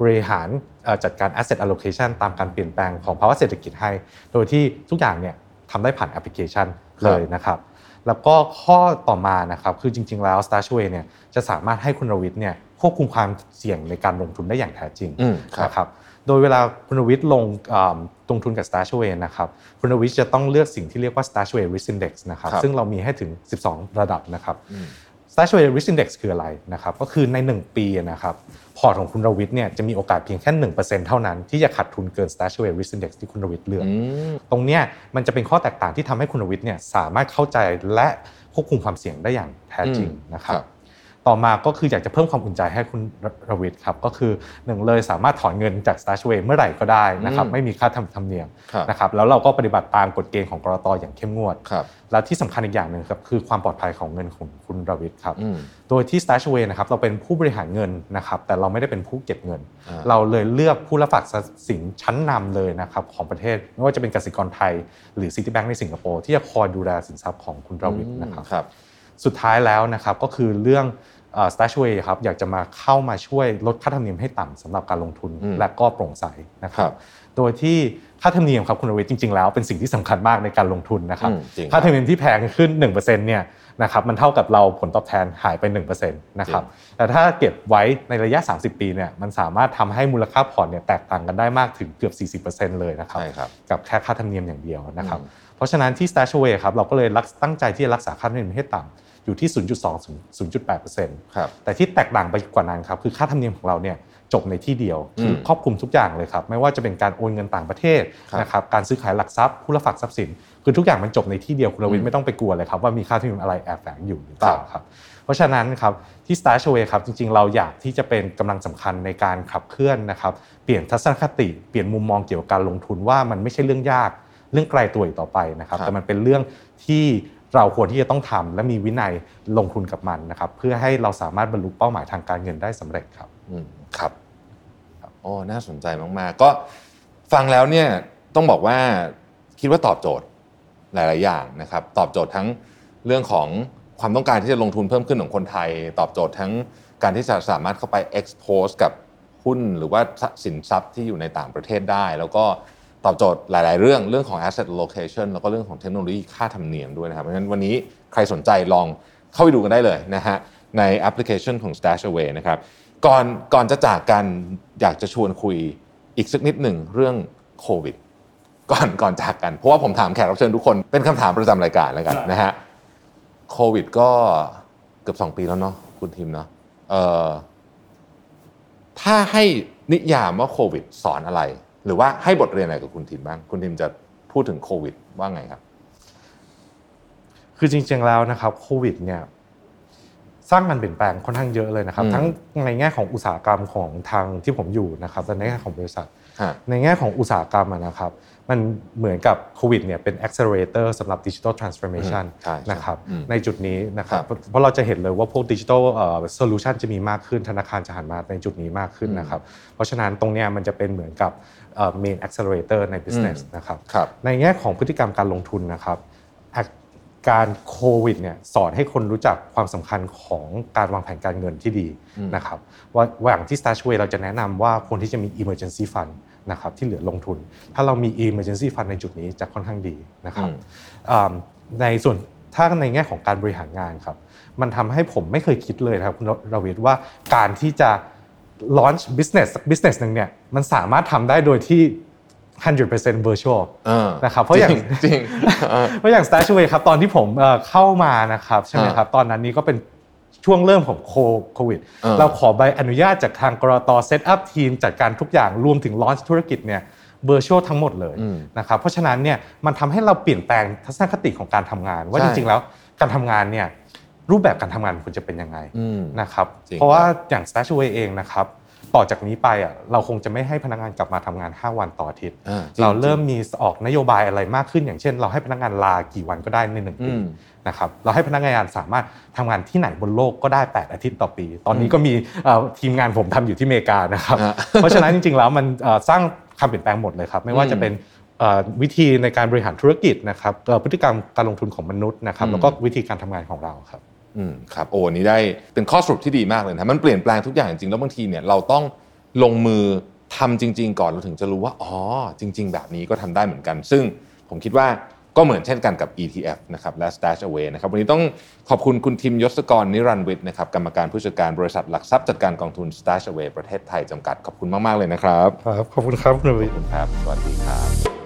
บริหารเอ่อจัดการ asset allocation ตามการเปลี่ยนแปลงของภาวะเศรษฐกิจให้ โดยที่ทุกอย่างเนี่ยทำได้ผ่านแอปพลิเคชันเลยนะครับแล้วก็ข้อต่อมานะครับคือจริง ๆ แล้ว Stashway เนี่ยจะสามารถให้คุณรวิทย์เนี่ยควบคุมความเสี่ยงในการลงทุนได้อย่างแท้จริงอืมครับนะครับ โดยเวลาคุณรวิทย์ลงอ่าลงทุนกับ Stashway นะครับคุณรวิทย์จะต้องเลือกสิ่งที่เรียกว่า Stashway Risk Index นะครับครับซึ่งเรามีให้ถึง 12 ระดับนะครับอืม Stashway Risk Index คืออะไรนะครับก็คือใน 1 ปีนะครับพอร์ตของคุณรวิทย์เนี่ยจะมีโอกาสเพียงแค่ 1%เท่านั้นที่จะขาดทุนเกิน Stashway Risk Index ที่คุณรวิทย์เลือกอืมตรงเนี้ยมันจะเป็นข้อแตกต่างที่ทำให้คุณรวิทย์เนี่ยสามารถเข้าใจและควบคุมความเสี่ยงได้อย่างแท้จริงอืมนะครับครับ ต่อมาก็คืออยากจะเพิ่มความอุ่นใจให้คุณรวิทย์ครับก็คือหนึ่งเลยสามารถถอนเงินจาก Stashway เมื่อไหร่ก็ได้นะครับอืมไม่มีค่าทำธรรมเนียมครับนะครับแล้วเราก็ปฏิบัติตามกฎเกณฑ์ของกรตอย่างเข้มงวดครับและที่สำคัญอีกอย่างหนึ่งครับคือความปลอดภัยของเงินของคุณรวิทย์ครับอืมโดยที่ Stashaway นะครับเราเป็นผู้บริหารเงินนะครับแต่เราไม่ได้เป็นผู้เก็บเงินอ่าเราเลยเลือกผู้รับฝากทรัพย์สินชั้นนำเลยนะครับของประเทศไม่ว่าจะเป็นกสิกรไทย หรือ Citibank ในสิงคโปร์ที่จะคอยดูแลสินทรัพย์ของคุณรวิทย์นะครับครับสุดท้ายแล้วนะครับก็คือเรื่อง เอ่อ Stashaway ครับอยากจะมาเข้ามาช่วยลดค่าธรรมเนียมให้ต่ำสำหรับการลงทุนอืมและก็โปร่งใสนะคครัรับบโดยที่ค่าธรรมเนียมครับคุณรวิทย์จริง ๆ แล้วเป็นสิ่งที่สำคัญมากในการลงทุนนะครับอืมจริงครับค่าธรรมเนียมที่แพงขึ้น1%เนี่ยนะครับมันเท่ากับเราผลตอบแทนหายไป1%นะครับแต่ถ้าเก็บไว้ในระยะ 30 ปีเนี่ยมันสามารถทำให้มูลค่าพอร์ตเนี่ยแตกต่างกันได้มากถึงเกือบ 40%เลยนะครับใช่ครับกับแค่ค่าธรรมเนียมอย่างเดียวนะครับอืมเพราะฉะนั้นที่ Stashaway ครับเราก็เลยรักตั้งใจที่จะรักษาค่าธรรมเนียมให้ต่ำ อยู่ที่ 0.2ถึง0.8%ครับแต่ที่แตกต่างไปกว่านั้นครับคือค่าธรรมเนียมของเราเนี่ยจบในที่เดียวคืออมครอบคลุมทุกอย่างเลยครับไม่ว่าจะเป็นการโอนเงินต่างประเทศครับนะครับการซื้อขายหลักทรัพย์ผู้รับฝากทรัพย์สิน คือทุกอย่างมันจบในที่เดียวคุณรวิอืทมย์ไม่ต้องไปกลัวเลยครับว่ามีค่าธรรมเนียมอะไรแอบแฝงอยู่หรือเปล่าครับครับเพราะฉะนั้นครับที่ Stashaway ครับจริงๆ เราอยากที่จะเป็นกำลังสำคัญในการขับเคลื่อนนะครับเปลี่ยนทัศนคติเปลี่ยนมุมมองเกี่ยวกับการลงทุนว่ามันไม่ใช่เรื่องยากเรื่องไกลตัวอีกต่อไปนะครับครับแต่มันเป็นเรื่องที่ เราควรที่จะต้องทำและมีวินัยลงทุนกับมันนะครับ เพื่อให้เราสามารถบรรลุเป้าหมายทางการเงินได้สำเร็จครับอืมครับครับโอ้น่าสนใจมากๆ ก็ฟังแล้วเนี่ยต้องบอกว่าคิดว่าตอบโจทย์หลาย ๆ อย่างนะครับ ตอบโจทย์ทั้งเรื่องของความต้องการที่จะลงทุนเพิ่มขึ้นของคนไทย ตอบโจทย์ทั้งการที่จะสามารถเข้าไป expose กับหุ้นหรือว่าสินทรัพย์ที่อยู่ในต่างประเทศได้ แล้วก็ ตอบโจทย์หลาย ๆ เรื่องเรื่องของ asset allocation แล้วก็เรื่องของเทคโนโลยีค่าธรรมเนียมด้วยนะครับเพราะฉะนั้นวันนี้ใครสนใจลองเข้าไปดูกันได้เลยนะฮะในแอปพลิเคชันของ Stash Away นะครับก่อนก่อนจะจากกันอยากจะชวนคุยอีกสักนิดหนึ่งเรื่องโควิดก่อนก่อนจากกัน เพราะว่าผมถามแขกรับเชิญทุกคนเป็นคำถามประจำรายการแล้วกันนะฮะโควิดก็เกือบสองปีแล้วเนาะคุณทีมเนาะเอ่อถ้าให้นิยามว่าโควิด สอนอะไร หรือว่าให้บทเรียนอะไรกับคุณทีมบ้าง คุณทีมจะพูดถึงโควิด ว่าไงครับ คือจริงๆแล้วนะครับโควิดเนี่ยสร้างการเปลี่ยนแปลงค่อนข้างเยอะเลยนะครับอืมทั้งในแง่ของอุตสาหกรรมของทางที่ผมอยู่นะครับและในแง่ของบริษัทฮะในแง่ของอุตสาหกรรมอะนะครับ มันเหมือนกับโควิดเนี่ยเป็น accelerator สำหรับ digital transformation อืมใช่ใช่นะครับอืมในจุดนี้นะครับครับเพราะเราจะเห็นเลยว่าพวก digital เอ่อ solution จะมีมากขึ้นธนาคารจะหันมาในจุดนี้มากขึ้นนะครับ เพราะฉะนั้นตรงเนี้ยมันจะเป็นเหมือนกับ เอ่อ main accelerator ใน business นะครับครับในแง่ของพฤติกรรมการลงทุนนะครับอะการโควิดเนี่ยสอนให้คนรู้จักความสำคัญของการวางแผนการเงินที่ดีนะครับว่าว่าอย่างที่ Stashway เราจะแนะนำว่าควรที่จะมี emergency fund นะครับที่เหลือลงทุน ถ้าเรามี emergency fund ในจุดนี้จะค่อนข้างดีนะครับอืมอ่าในส่วนถ้าในแง่ของการบริหารงานครับมันทำให้ผมไม่เคยคิดเลยนะครับคุณราวิทว่าการที่จะ launch business สัก business หนึ่งเนี่ยมันสามารถทำได้โดยที่ 100% virtual เออนะครับเพราะอย่างจริงจริงเออเพราะอย่าง Stashaway ครับตอนที่ผมเอ่อเข้ามานะครับใช่ไหมอ่าครับตอนนั้นนี้ก็เป็นช่วงเริ่มของโควิดเออเราขอใบอนุญาตจากทางกรตเซตอัพทีมจัดการทุกอย่างรวมถึงลอนช์ธุรกิจเนี่ยเ i r t u a l ทั้งหมดเลยนะครับเพราะฉะนั้นเนี่ยมันทำให้เราเปลี่ยนแปลงทัศนคติของการทำงาน ว่าใช่จริงๆแล้วการทำงานเนี่ย รูปแบบการทำงานควรจะเป็นยังไงอืมนะครับจริงเพราะว่าอย่าง Stashaway เองนะครับต่อจากนี้ไปอะเราคงจะไม่ให้พนักงานกลับมาทำงาน 5 วันต่ออาทิตย์อ่าจริงเราเริ่มมีออกนโยบายอะไรมากขึ้น อย่างเช่น เราให้พนักงานลากี่วันก็ได้ในหนึ่งปีอืมนะครับเราให้พนักงานสามารถทำงานที่ไหนบนโลกก็ได้ 8 อาทิตย์ต่อปี ตอนนี้ก็มีเอ่อทีมงานผมทำอยู่ที่อเมริกานะครับฮะเพราะฉะนั้นจริงๆแล้วมันเอ่อสร้างคำเปลี่ยนแปลงหมดเลยครับไม่ว่าจะเป็นเอ่อวิธีในการบริหารธุรกิจนะครับเอ่อพฤติกรรมการลงทุนของมนุษย์นะครับแล้วก็วิธีการทำงานของเราครับ อืมครับโอ้อันนี้ได้เป็นข้อสรุปที่ดีมากเลยนะมันเปลี่ยนแปลงทุกอย่างจริงๆแล้วบางทีเนี่ยเราต้องลงมือทำจริง ๆ ก่อนเราถึงจะรู้ว่าอ๋อจริง ๆ แบบนี้ก็ทำได้เหมือนกัน ซึ่งผมคิดว่าก็เหมือนเช่นกันกับ ETF นะครับและ Stash Away นะครับวันนี้ต้องขอบคุณคุณทิมยศกรนิรันดร์วิทย์นะครับกรรมการผู้จัดการบริษัทหลักทรัพย์จัดการกองทุน Stash Away ประเทศไทยจำกัดขอบคุณมาก ๆ เลยนะครับ ครับ ขอบคุณครับคุณรวิขอบคุณครับ สวัสดีครับ